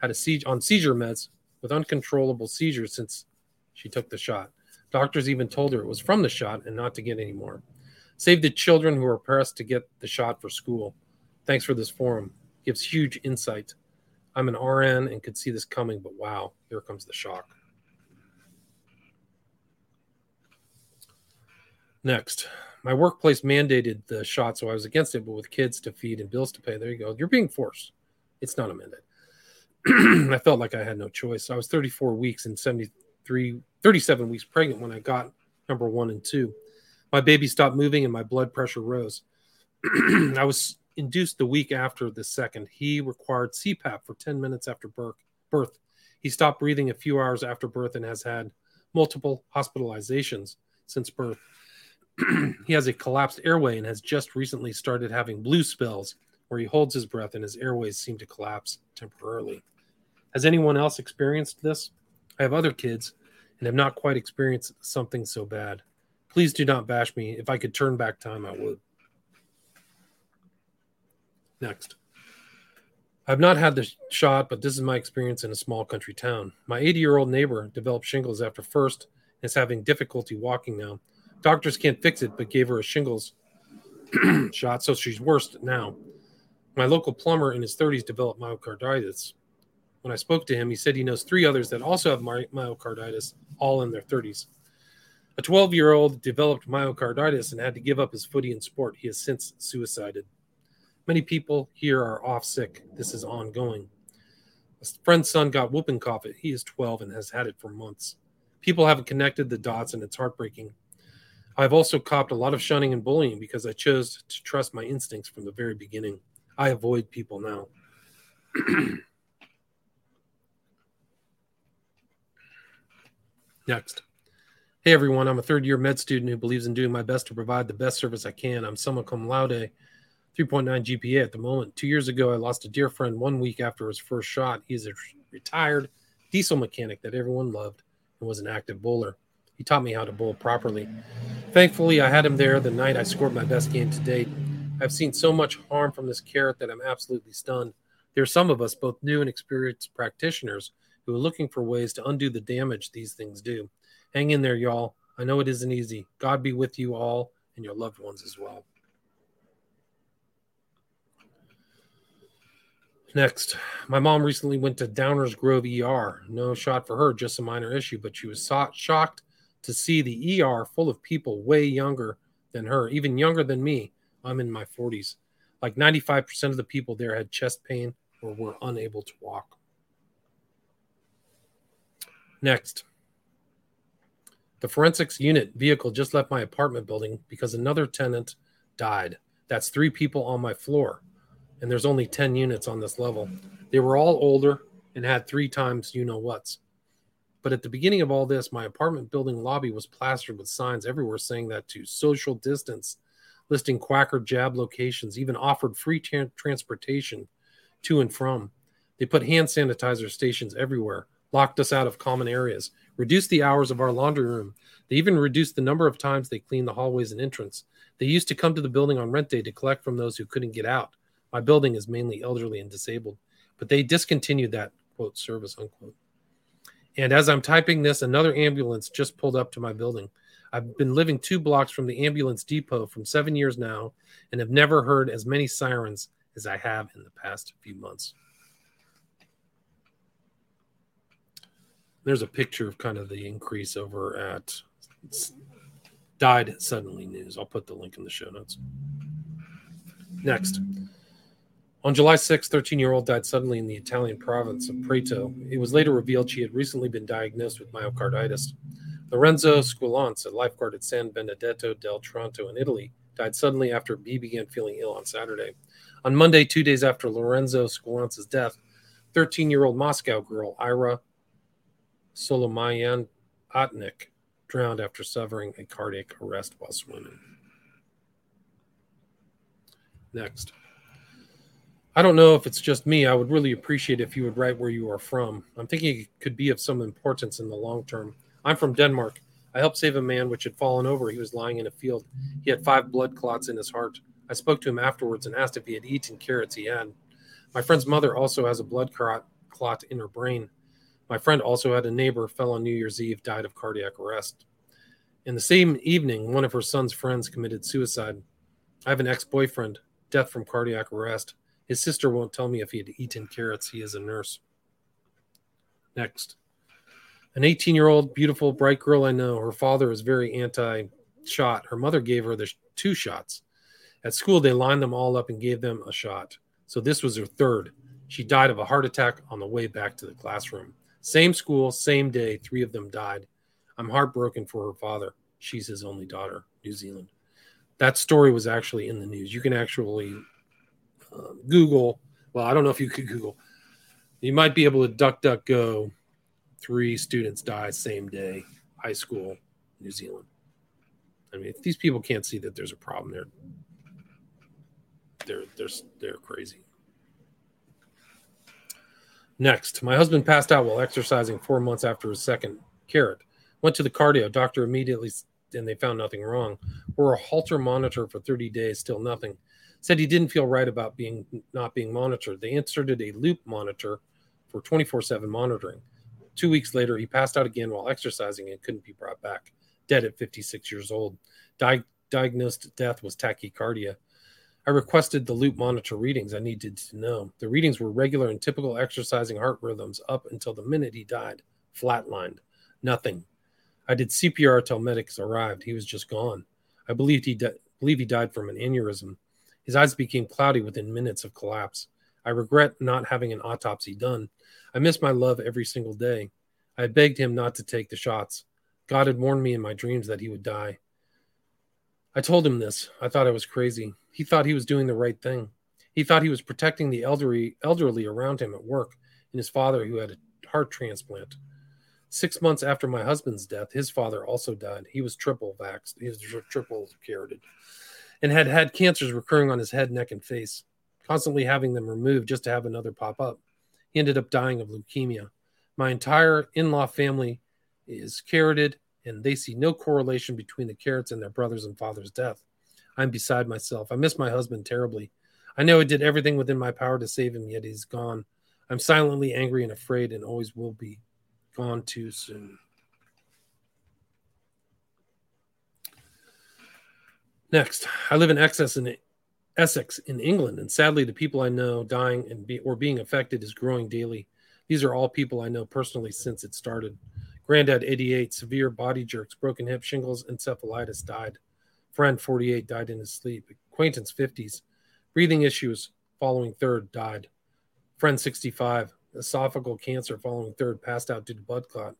had a siege on seizure meds with uncontrollable seizures since she took the shot. Doctors even told her it was from the shot and not to get any more. Save the children who are pressed to get the shot for school. Thanks for this forum. Gives huge insight I'm an RN and could see this coming, but wow, here comes the shock. Next, my workplace mandated the shot, so I was against it, but with kids to feed and bills to pay, there you go. You're being forced. It's not a mandate. I felt like I had no choice. I was 34 weeks and 73, 37 weeks pregnant when I got number one and two. My baby stopped moving and my blood pressure rose. I was induced the week after the second. He required CPAP for 10 minutes after birth. He stopped breathing a few hours after birth and has had multiple hospitalizations since birth. he has a collapsed airway and has just recently started having blue spells where he holds his breath and his airways seem to collapse temporarily. Has anyone else experienced this? I have other kids and have not quite experienced something so bad. Please do not bash me. If I could turn back time, I would. Next. I've not had the shot, but this is my experience in a small country town. My 80 year old neighbor developed shingles after first and is having difficulty walking now. Doctors can't fix it, but gave her a shingles shot, so she's worse now. My local plumber in his 30s developed myocarditis. When I spoke to him, he said he knows three others that also have my- myocarditis, all in their 30s. A 12 year old developed myocarditis and had to give up his footy and sport. He has since suicided. Many people here are off sick. This is ongoing. A friend's son got whooping cough. He is 12 and has had it for months. People haven't connected the dots, and it's heartbreaking. I've also copped a lot of shunning and bullying because I chose to trust my instincts from the very beginning. I avoid people now. Next. Hey everyone, I'm a third year med student who believes in doing my best to provide the best service I can. I'm summa cum laude, 3.9 GPA at the moment. Two years ago, I lost a dear friend one week after his first shot. He's a retired diesel mechanic that everyone loved and was an active bowler. He taught me how to bowl properly. Thankfully, I had him there the night I scored my best game to date. I've seen so much harm from this carrot that I'm absolutely stunned. There are some of us, both new and experienced practitioners, who are looking for ways to undo the damage these things do. Hang in there, y'all. I know it isn't easy. God be with you all and your loved ones as well. Next, my mom recently went to Downers Grove ER. No shot for her, just a minor issue, but she was shocked to see the ER full of people way younger than her, even younger than me. I'm in my 40s. Like 95% of the people there had chest pain or were unable to walk. Next, the forensics unit vehicle just left my apartment building because another tenant died. That's three people on my floor and there's only 10 units on this level. They were all older and had three times you know what's. But at the beginning of all this, my apartment building lobby was plastered with signs everywhere saying that to social distance, listing quacker jab locations, even offered free tra- transportation to and from. They put hand sanitizer stations everywhere, locked us out of common areas, reduced the hours of our laundry room. They even reduced the number of times they cleaned the hallways and entrance. They used to come to the building on rent day to collect from those who couldn't get out my building is mainly elderly and disabled, but they discontinued that quote service unquote. And as I'm typing this, another ambulance just pulled up to my building. I've been living two blocks from the ambulance depot from seven years now and have never heard as many sirens as I have in the past few months. There's a picture of kind of the increase over at Died Suddenly News. I'll put the link in the show notes. Next. On July 6, 13 year old died suddenly in the Italian province of Prato. It was later revealed she had recently been diagnosed with myocarditis. Lorenzo Squilance, a lifeguard at San Benedetto del Tronto in Italy, died suddenly after B began feeling ill on Saturday. On Monday, two days after Lorenzo Squilance's death, 13 year old Moscow girl Ira Solomayan Otnik drowned after suffering a cardiac arrest while swimming. Next. I don't know if it's just me. I would really appreciate if you would write where you are from. I'm thinking it could be of some importance in the long term. I'm from Denmark. I helped save a man which had fallen over. He was lying in a field. He had five blood clots in his heart. I spoke to him afterwards and asked if he had eaten carrots he had. My friend's mother also has a blood clot in her brain. My friend also had a neighbor fell on New Year's Eve, died of cardiac arrest. In the same evening, one of her son's friends committed suicide. I have an ex boyfriend, death from cardiac arrest. His sister won't tell me if he had eaten carrots. He is a nurse. Next. An 18 year old, beautiful, bright girl I know. Her father is very anti shot. Her mother gave her the two shots. At school, they lined them all up and gave them a shot. So this was her third. She died of a heart attack on the way back to the classroom. Same school, same day, three of them died. I'm heartbroken for her father. She's his only daughter, New Zealand. That story was actually in the news. You can actually um, Google. Well, I don't know if you could Google. You might be able to duck, duck, go. Three students die same day, high school, New Zealand. I mean, if these people can't see that there's a problem, they're they're they're they're crazy. Next, my husband passed out while exercising four months after his second carrot. Went to the cardio doctor immediately, and they found nothing wrong. Wore a Holter monitor for 30 days, still nothing said he didn't feel right about being not being monitored. They inserted a loop monitor for 24/7 monitoring. 2 weeks later, he passed out again while exercising and couldn't be brought back. Dead at 56 years old. Di- diagnosed death was tachycardia. I requested the loop monitor readings I needed to know. The readings were regular and typical exercising heart rhythms up until the minute he died, flatlined. Nothing. I did CPR till medics arrived. He was just gone. I believed he di- believe he died from an aneurysm. His eyes became cloudy within minutes of collapse. I regret not having an autopsy done. I miss my love every single day. I begged him not to take the shots. God had warned me in my dreams that he would die. I told him this. I thought I was crazy. He thought he was doing the right thing. He thought he was protecting the elderly, elderly around him at work and his father, who had a heart transplant. Six months after my husband's death, his father also died. He was triple vaxxed, he was triple carotid, and had had cancers recurring on his head, neck, and face, constantly having them removed just to have another pop up. He ended up dying of leukemia. My entire in law family is carotid, and they see no correlation between the carrots and their brother's and father's death. I'm beside myself. I miss my husband terribly. I know I did everything within my power to save him, yet he's gone. I'm silently angry and afraid and always will be gone too soon. Next, I live in Essex in Essex in England, and sadly, the people I know dying and be, or being affected is growing daily. These are all people I know personally since it started. Granddad, 88, severe body jerks, broken hip, shingles, encephalitis, died. Friend, 48, died in his sleep. Acquaintance, 50s, breathing issues, following third, died. Friend, 65, esophageal cancer following third, passed out due to blood clot.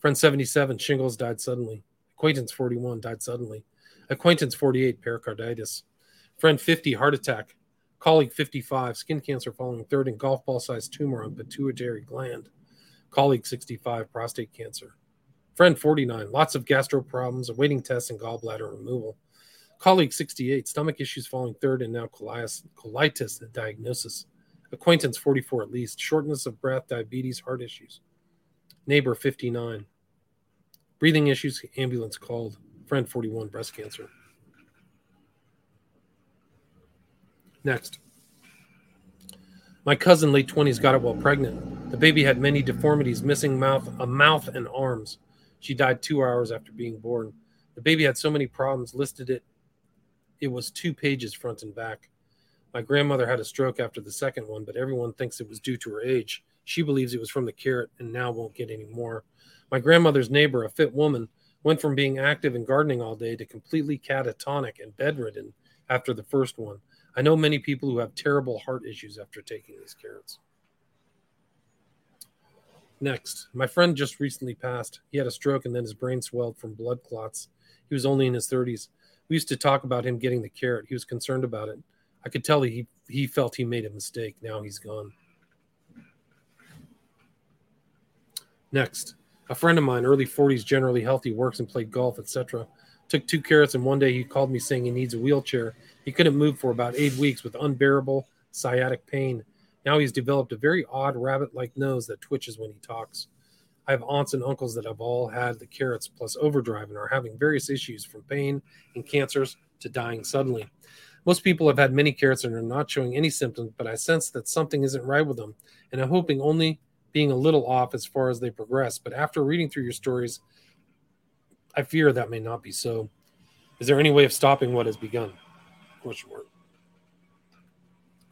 Friend 77, shingles, died suddenly. Acquaintance 41, died suddenly. Acquaintance 48, pericarditis. Friend 50, heart attack. Colleague 55, skin cancer following third and golf ball sized tumor on pituitary gland. Colleague 65, prostate cancer. Friend 49, lots of gastro problems, awaiting tests and gallbladder removal. Colleague 68, stomach issues following third and now colitis, colitis diagnosis. Acquaintance 44 at least. Shortness of breath, diabetes, heart issues. Neighbor 59. Breathing issues, ambulance called. Friend 41, breast cancer. Next. My cousin, late 20s, got it while pregnant. The baby had many deformities, missing mouth, a mouth and arms. She died two hours after being born. The baby had so many problems, listed it. It was two pages front and back. My grandmother had a stroke after the second one, but everyone thinks it was due to her age. She believes it was from the carrot and now won't get any more. My grandmother's neighbor, a fit woman, went from being active and gardening all day to completely catatonic and bedridden after the first one. I know many people who have terrible heart issues after taking these carrots. Next, my friend just recently passed. He had a stroke and then his brain swelled from blood clots. He was only in his 30s. We used to talk about him getting the carrot. He was concerned about it. I could tell he he felt he made a mistake. Now he's gone. Next, a friend of mine, early 40s, generally healthy, works and played golf, etc. Took two carrots, and one day he called me saying he needs a wheelchair. He couldn't move for about eight weeks with unbearable sciatic pain. Now he's developed a very odd rabbit like nose that twitches when he talks. I have aunts and uncles that have all had the carrots plus overdrive and are having various issues from pain and cancers to dying suddenly. Most people have had many carrots and are not showing any symptoms, but I sense that something isn't right with them, and I'm hoping only being a little off as far as they progress. But after reading through your stories, I fear that may not be so. Is there any way of stopping what has begun? Question mark.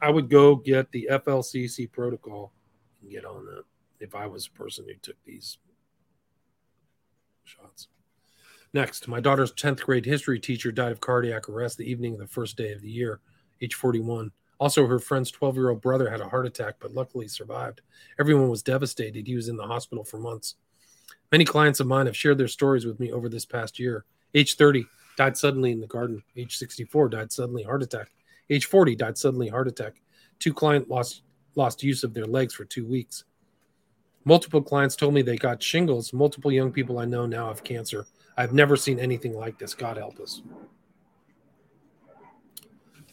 I would go get the FLCC protocol and get on that if I was a person who took these shots. Next, my daughter's 10th grade history teacher died of cardiac arrest the evening of the first day of the year, age 41. Also, her friend's 12 year old brother had a heart attack, but luckily survived. Everyone was devastated. He was in the hospital for months. Many clients of mine have shared their stories with me over this past year. Age 30, died suddenly in the garden. Age 64, died suddenly, heart attack. Age 40, died suddenly, heart attack. Two clients lost, lost use of their legs for two weeks. Multiple clients told me they got shingles. Multiple young people I know now have cancer. I've never seen anything like this. God help us.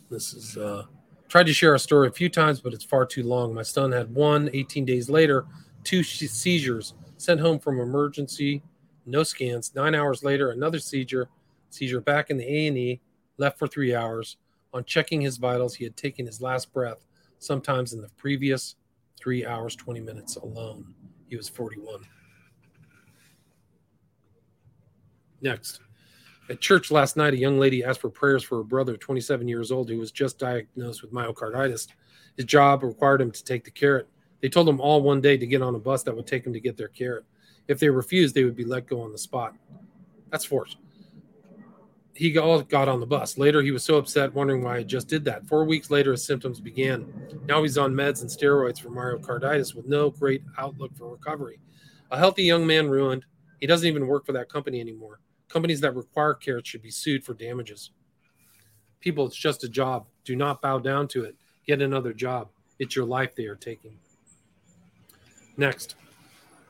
This is uh tried to share a story a few times, but it's far too long. My son had one 18 days later, two seizures, sent home from emergency, no scans. Nine hours later, another seizure, seizure back in the A&E, left for three hours. On checking his vitals, he had taken his last breath sometimes in the previous three hours, 20 minutes alone. He was 41. Next, At church last night, a young lady asked for prayers for her brother, 27 years old, who was just diagnosed with myocarditis. His job required him to take the carrot. They told him all one day to get on a bus that would take him to get their carrot. If they refused, they would be let go on the spot. That's force. He got, got on the bus. Later, he was so upset, wondering why I just did that. Four weeks later, his symptoms began. Now he's on meds and steroids for myocarditis with no great outlook for recovery. A healthy young man ruined. He doesn't even work for that company anymore. Companies that require carrots should be sued for damages. People, it's just a job. Do not bow down to it. Get another job. It's your life they are taking. Next.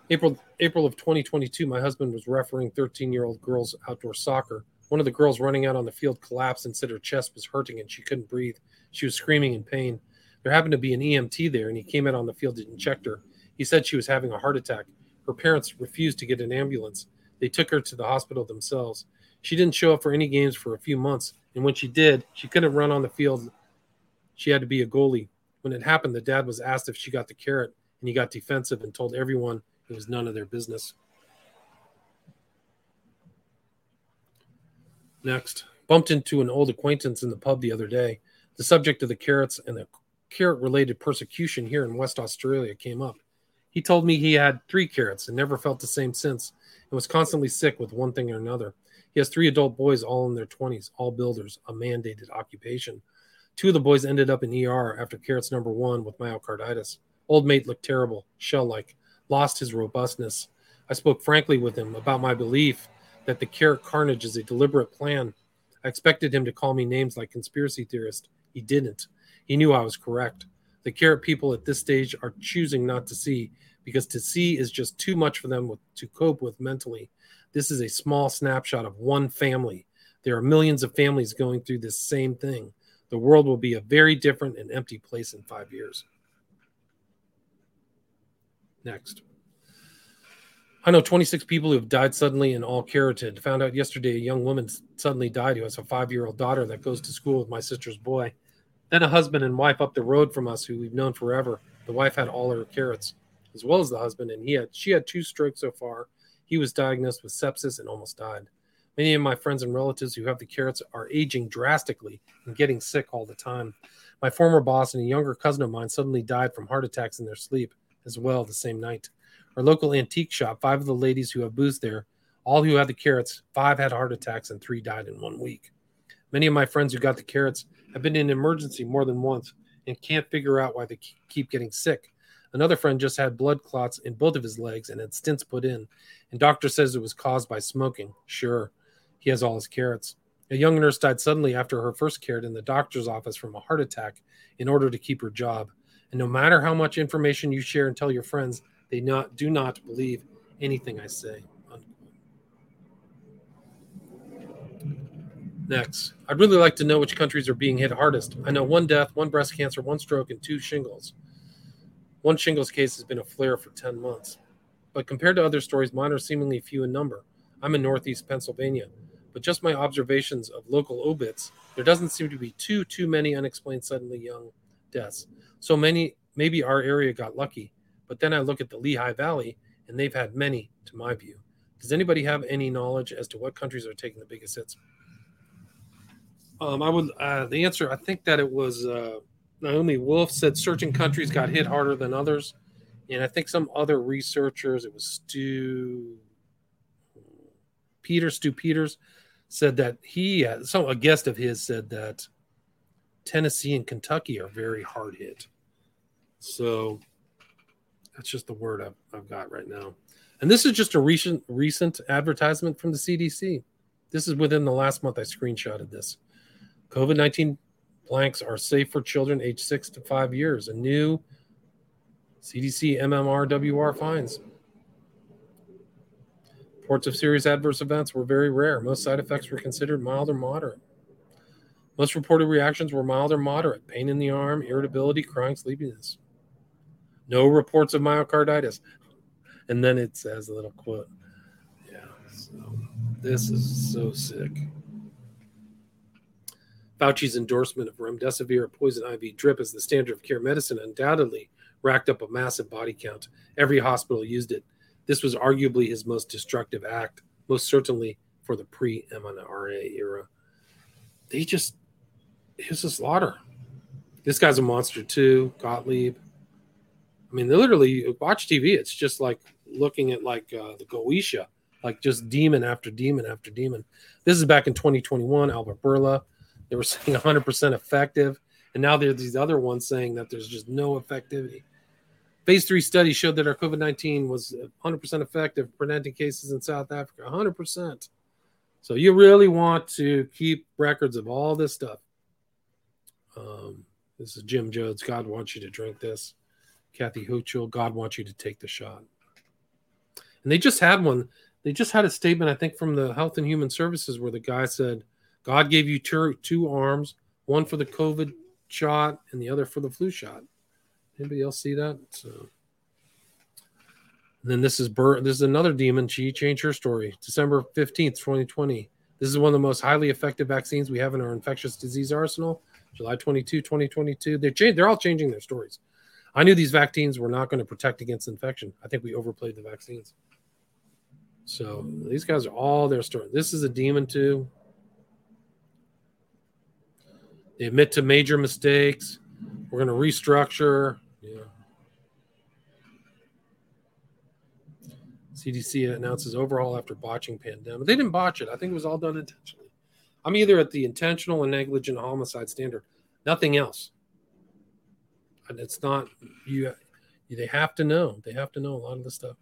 April April of 2022, my husband was refereeing 13-year-old girls outdoor soccer. One of the girls running out on the field collapsed and said her chest was hurting and she couldn't breathe. She was screaming in pain. There happened to be an EMT there, and he came out on the field and checked her. He said she was having a heart attack. Her parents refused to get an ambulance. They took her to the hospital themselves. She didn't show up for any games for a few months, and when she did, she couldn't run on the field. She had to be a goalie. When it happened, the dad was asked if she got the carrot, and he got defensive and told everyone it was none of their business. Next, bumped into an old acquaintance in the pub the other day. The subject of the carrots and the carrot related persecution here in West Australia came up. He told me he had three carrots and never felt the same since and was constantly sick with one thing or another. He has three adult boys, all in their 20s, all builders, a mandated occupation. Two of the boys ended up in ER after carrots number one with myocarditis. Old mate looked terrible, shell like, lost his robustness. I spoke frankly with him about my belief that the carrot carnage is a deliberate plan. I expected him to call me names like conspiracy theorist. He didn't. He knew I was correct. The carrot people at this stage are choosing not to see because to see is just too much for them to cope with mentally. This is a small snapshot of one family. There are millions of families going through this same thing. The world will be a very different and empty place in five years. Next. I know 26 people who have died suddenly in all carotid. Found out yesterday a young woman suddenly died who has a five year old daughter that goes to school with my sister's boy. Then a husband and wife up the road from us who we've known forever. The wife had all her carrots, as well as the husband, and he had she had two strokes so far. He was diagnosed with sepsis and almost died. Many of my friends and relatives who have the carrots are aging drastically and getting sick all the time. My former boss and a younger cousin of mine suddenly died from heart attacks in their sleep as well the same night. Our local antique shop, five of the ladies who have booths there, all who had the carrots, five had heart attacks and three died in one week. Many of my friends who got the carrots have been in emergency more than once and can't figure out why they keep getting sick. Another friend just had blood clots in both of his legs and had stents put in, and doctor says it was caused by smoking. Sure, he has all his carrots. A young nurse died suddenly after her first carrot in the doctor's office from a heart attack in order to keep her job. And no matter how much information you share and tell your friends, they not do not believe anything I say. Next, I'd really like to know which countries are being hit hardest. I know one death, one breast cancer, one stroke, and two shingles. One shingles case has been a flare for 10 months. But compared to other stories, mine are seemingly few in number. I'm in Northeast Pennsylvania, but just my observations of local obits, there doesn't seem to be too too many unexplained suddenly young deaths. So many, maybe our area got lucky. But then I look at the Lehigh Valley, and they've had many, to my view. Does anybody have any knowledge as to what countries are taking the biggest hits? Um, I would. Uh, the answer, I think that it was uh, Naomi Wolf said certain countries got hit harder than others, and I think some other researchers, it was Stu Peters, Stu Peters, said that he, had, some a guest of his said that Tennessee and Kentucky are very hard hit. So that's just the word I've, I've got right now. And this is just a recent recent advertisement from the CDC. This is within the last month I screenshotted this. COVID 19 blanks are safe for children aged six to five years. A new CDC MMRWR finds. Reports of serious adverse events were very rare. Most side effects were considered mild or moderate. Most reported reactions were mild or moderate pain in the arm, irritability, crying, sleepiness. No reports of myocarditis. And then it says a little quote. Yeah, so this is so sick. Fauci's endorsement of remdesivir, a poison IV drip, as the standard of care medicine undoubtedly racked up a massive body count. Every hospital used it. This was arguably his most destructive act. Most certainly, for the pre mRNA era. They just, it a slaughter. This guy's a monster too, Gottlieb. I mean, literally, watch TV. It's just like looking at like uh, the Goetia, like just demon after demon after demon. This is back in 2021. Albert Bourla, they were saying 100% effective, and now there's these other ones saying that there's just no effectivity. Phase three study showed that our COVID 19 was 100% effective, preventing cases in South Africa. 100%. So you really want to keep records of all this stuff. Um, this is Jim Jones. God wants you to drink this. Kathy Hochul, God wants you to take the shot. And they just had one. They just had a statement, I think, from the Health and Human Services where the guy said, God gave you two, two arms, one for the COVID shot and the other for the flu shot. Anybody else see that? So and then this is this is another demon. She changed her story. December 15th, 2020. This is one of the most highly effective vaccines we have in our infectious disease arsenal. July 22, 2022. They're cha- they're all changing their stories. I knew these vaccines were not going to protect against infection. I think we overplayed the vaccines. So these guys are all their story. This is a demon too. They admit to major mistakes. We're going to restructure. Yeah. CDC announces overhaul after botching pandemic. They didn't botch it. I think it was all done intentionally. I'm either at the intentional and negligent homicide standard, nothing else. And it's not you. They have to know. They have to know a lot of the stuff.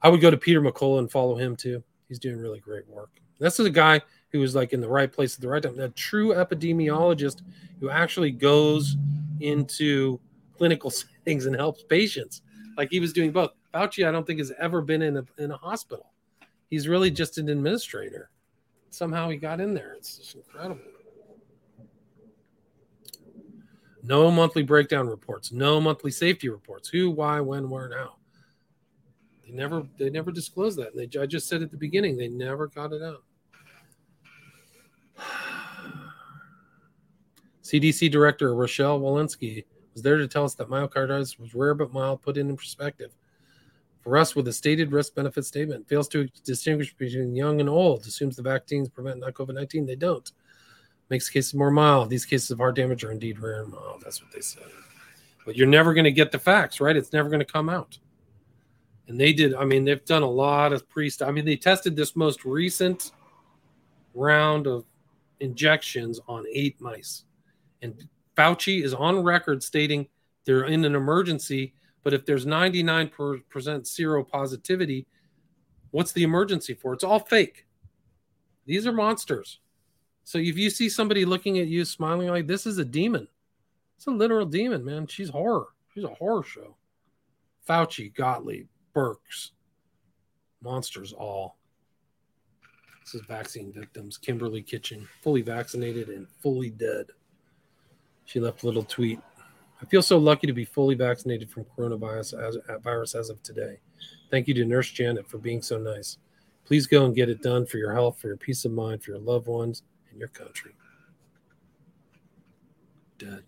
I would go to Peter McCullough and follow him too. He's doing really great work. This is a guy who was like in the right place at the right time. A true epidemiologist who actually goes into clinical settings and helps patients. Like he was doing both. Fauci, I don't think has ever been in a in a hospital. He's really just an administrator. Somehow he got in there. It's just incredible. No monthly breakdown reports. No monthly safety reports. Who, why, when, where, now. They never they never disclosed that. And they, I just said at the beginning they never got it out. CDC Director Rochelle Walensky was there to tell us that myocarditis was rare but mild, put in perspective. For us, with a stated risk benefit statement, fails to distinguish between young and old, assumes the vaccines prevent not COVID 19. They don't. Makes cases more mild. These cases of heart damage are indeed rare and mild. That's what they said. But you're never going to get the facts, right? It's never going to come out. And they did, I mean, they've done a lot of pre I mean, they tested this most recent round of injections on eight mice. And Fauci is on record stating they're in an emergency, but if there's 99% seropositivity, what's the emergency for? It's all fake. These are monsters. So if you see somebody looking at you smiling like this is a demon. It's a literal demon, man. She's horror. She's a horror show. Fauci, Gottlieb, Burks, monsters all. This is vaccine victims. Kimberly Kitchen, fully vaccinated and fully dead. She left a little tweet. I feel so lucky to be fully vaccinated from coronavirus as, virus as of today. Thank you to Nurse Janet for being so nice. Please go and get it done for your health, for your peace of mind, for your loved ones, and your country. Dead.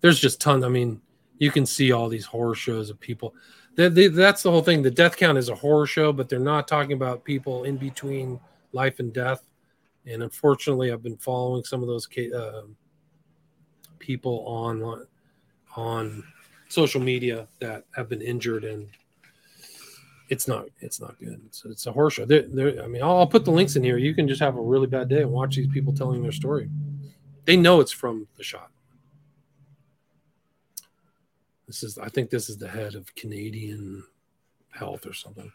There's just tons. I mean, you can see all these horror shows of people. They, they, that's the whole thing. The death count is a horror show, but they're not talking about people in between life and death. And unfortunately, I've been following some of those uh, people on on social media that have been injured and it's not it's not good. It's, it's a horror show. They're, they're, i mean I'll, I'll, put the links in here. You can just have a really bad day and watch these people telling their story. They know it's from the shot. This is i think this is the head of canadian health or something.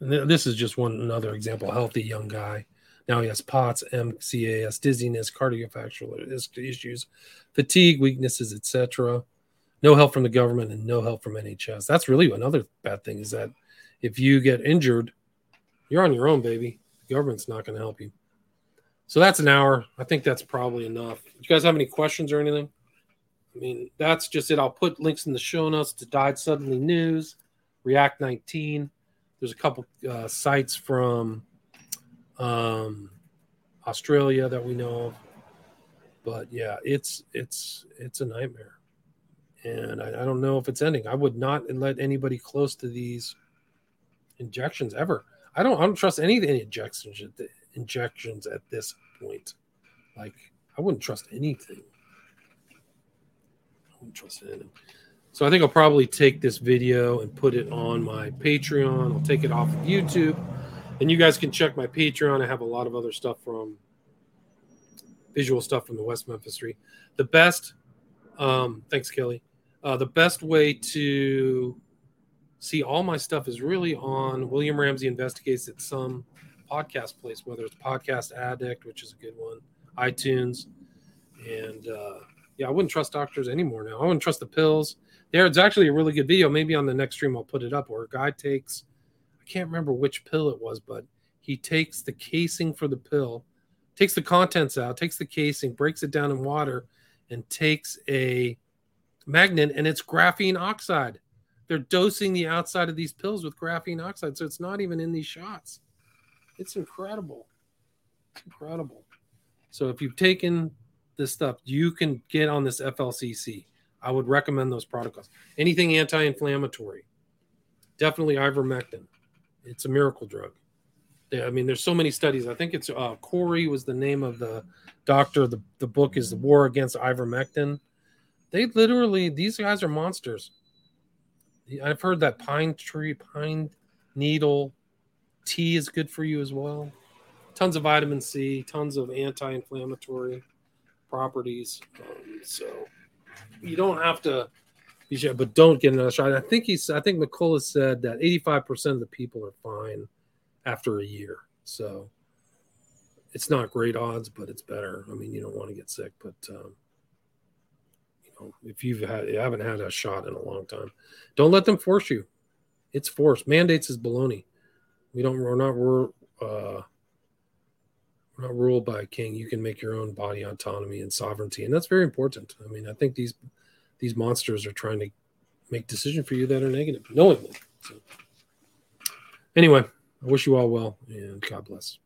And this is just one another example. Healthy young guy now he has POTS, MCAS, dizziness, cardiovascular issues, fatigue, weaknesses, etc. No help from the government and no help from NHS. That's really another bad thing is that if you get injured, you're on your own, baby. The government's not going to help you. So that's an hour. I think that's probably enough. Do you guys have any questions or anything? I mean, that's just it. I'll put links in the show notes to Died Suddenly News, React 19. There's a couple uh, sites from um, Australia that we know of. But yeah, it's it's it's a nightmare, and I, I don't know if it's ending. I would not let anybody close to these injections ever. I don't I don't trust any the injections injections at this point. Like I wouldn't trust anything. I wouldn't trust anything. So I think I'll probably take this video and put it on my Patreon. I'll take it off of YouTube. And you guys can check my Patreon. I have a lot of other stuff from visual stuff from the West Memphis Three. The best, um, thanks, Kelly. Uh, the best way to see all my stuff is really on William Ramsey Investigates at some podcast place, whether it's Podcast Addict, which is a good one, iTunes, and uh, yeah, I wouldn't trust doctors anymore now. I wouldn't trust the pills. There, it's actually a really good video. Maybe on the next stream I'll put it up where a guy takes, I can't remember which pill it was, but he takes the casing for the pill, takes the contents out, takes the casing, breaks it down in water, and takes a magnet, and it's graphene oxide. They're dosing the outside of these pills with graphene oxide, so it's not even in these shots. It's incredible. It's incredible. So if you've taken this stuff, you can get on this FLCC. I would recommend those protocols. Anything anti-inflammatory, definitely ivermectin. It's a miracle drug. I mean, there's so many studies. I think it's uh, Kory was the name of the doctor. The, the book is The War Against Ivermectin. They literally, these guys are monsters. I've heard that pine tree, pine needle tea is good for you as well. Tons of vitamin C, tons of anti inflammatory properties. Um, so you don't have to sure, but don't get another shot. I think he's, I think McCullough said that 85% of the people are fine after a year. So it's not great odds, but it's better. I mean, you don't want to get sick, but um, you know, if you've had, you haven't had a shot in a long time, don't let them force you. It's forced. Mandates is baloney. We don't. We're not. We're uh, we're not ruled by a king. You can make your own body autonomy and sovereignty, and that's very important. I mean, I think these these monsters are trying to make decisions for you that are negative, knowingly. So, anyway. I wish you all well and God bless.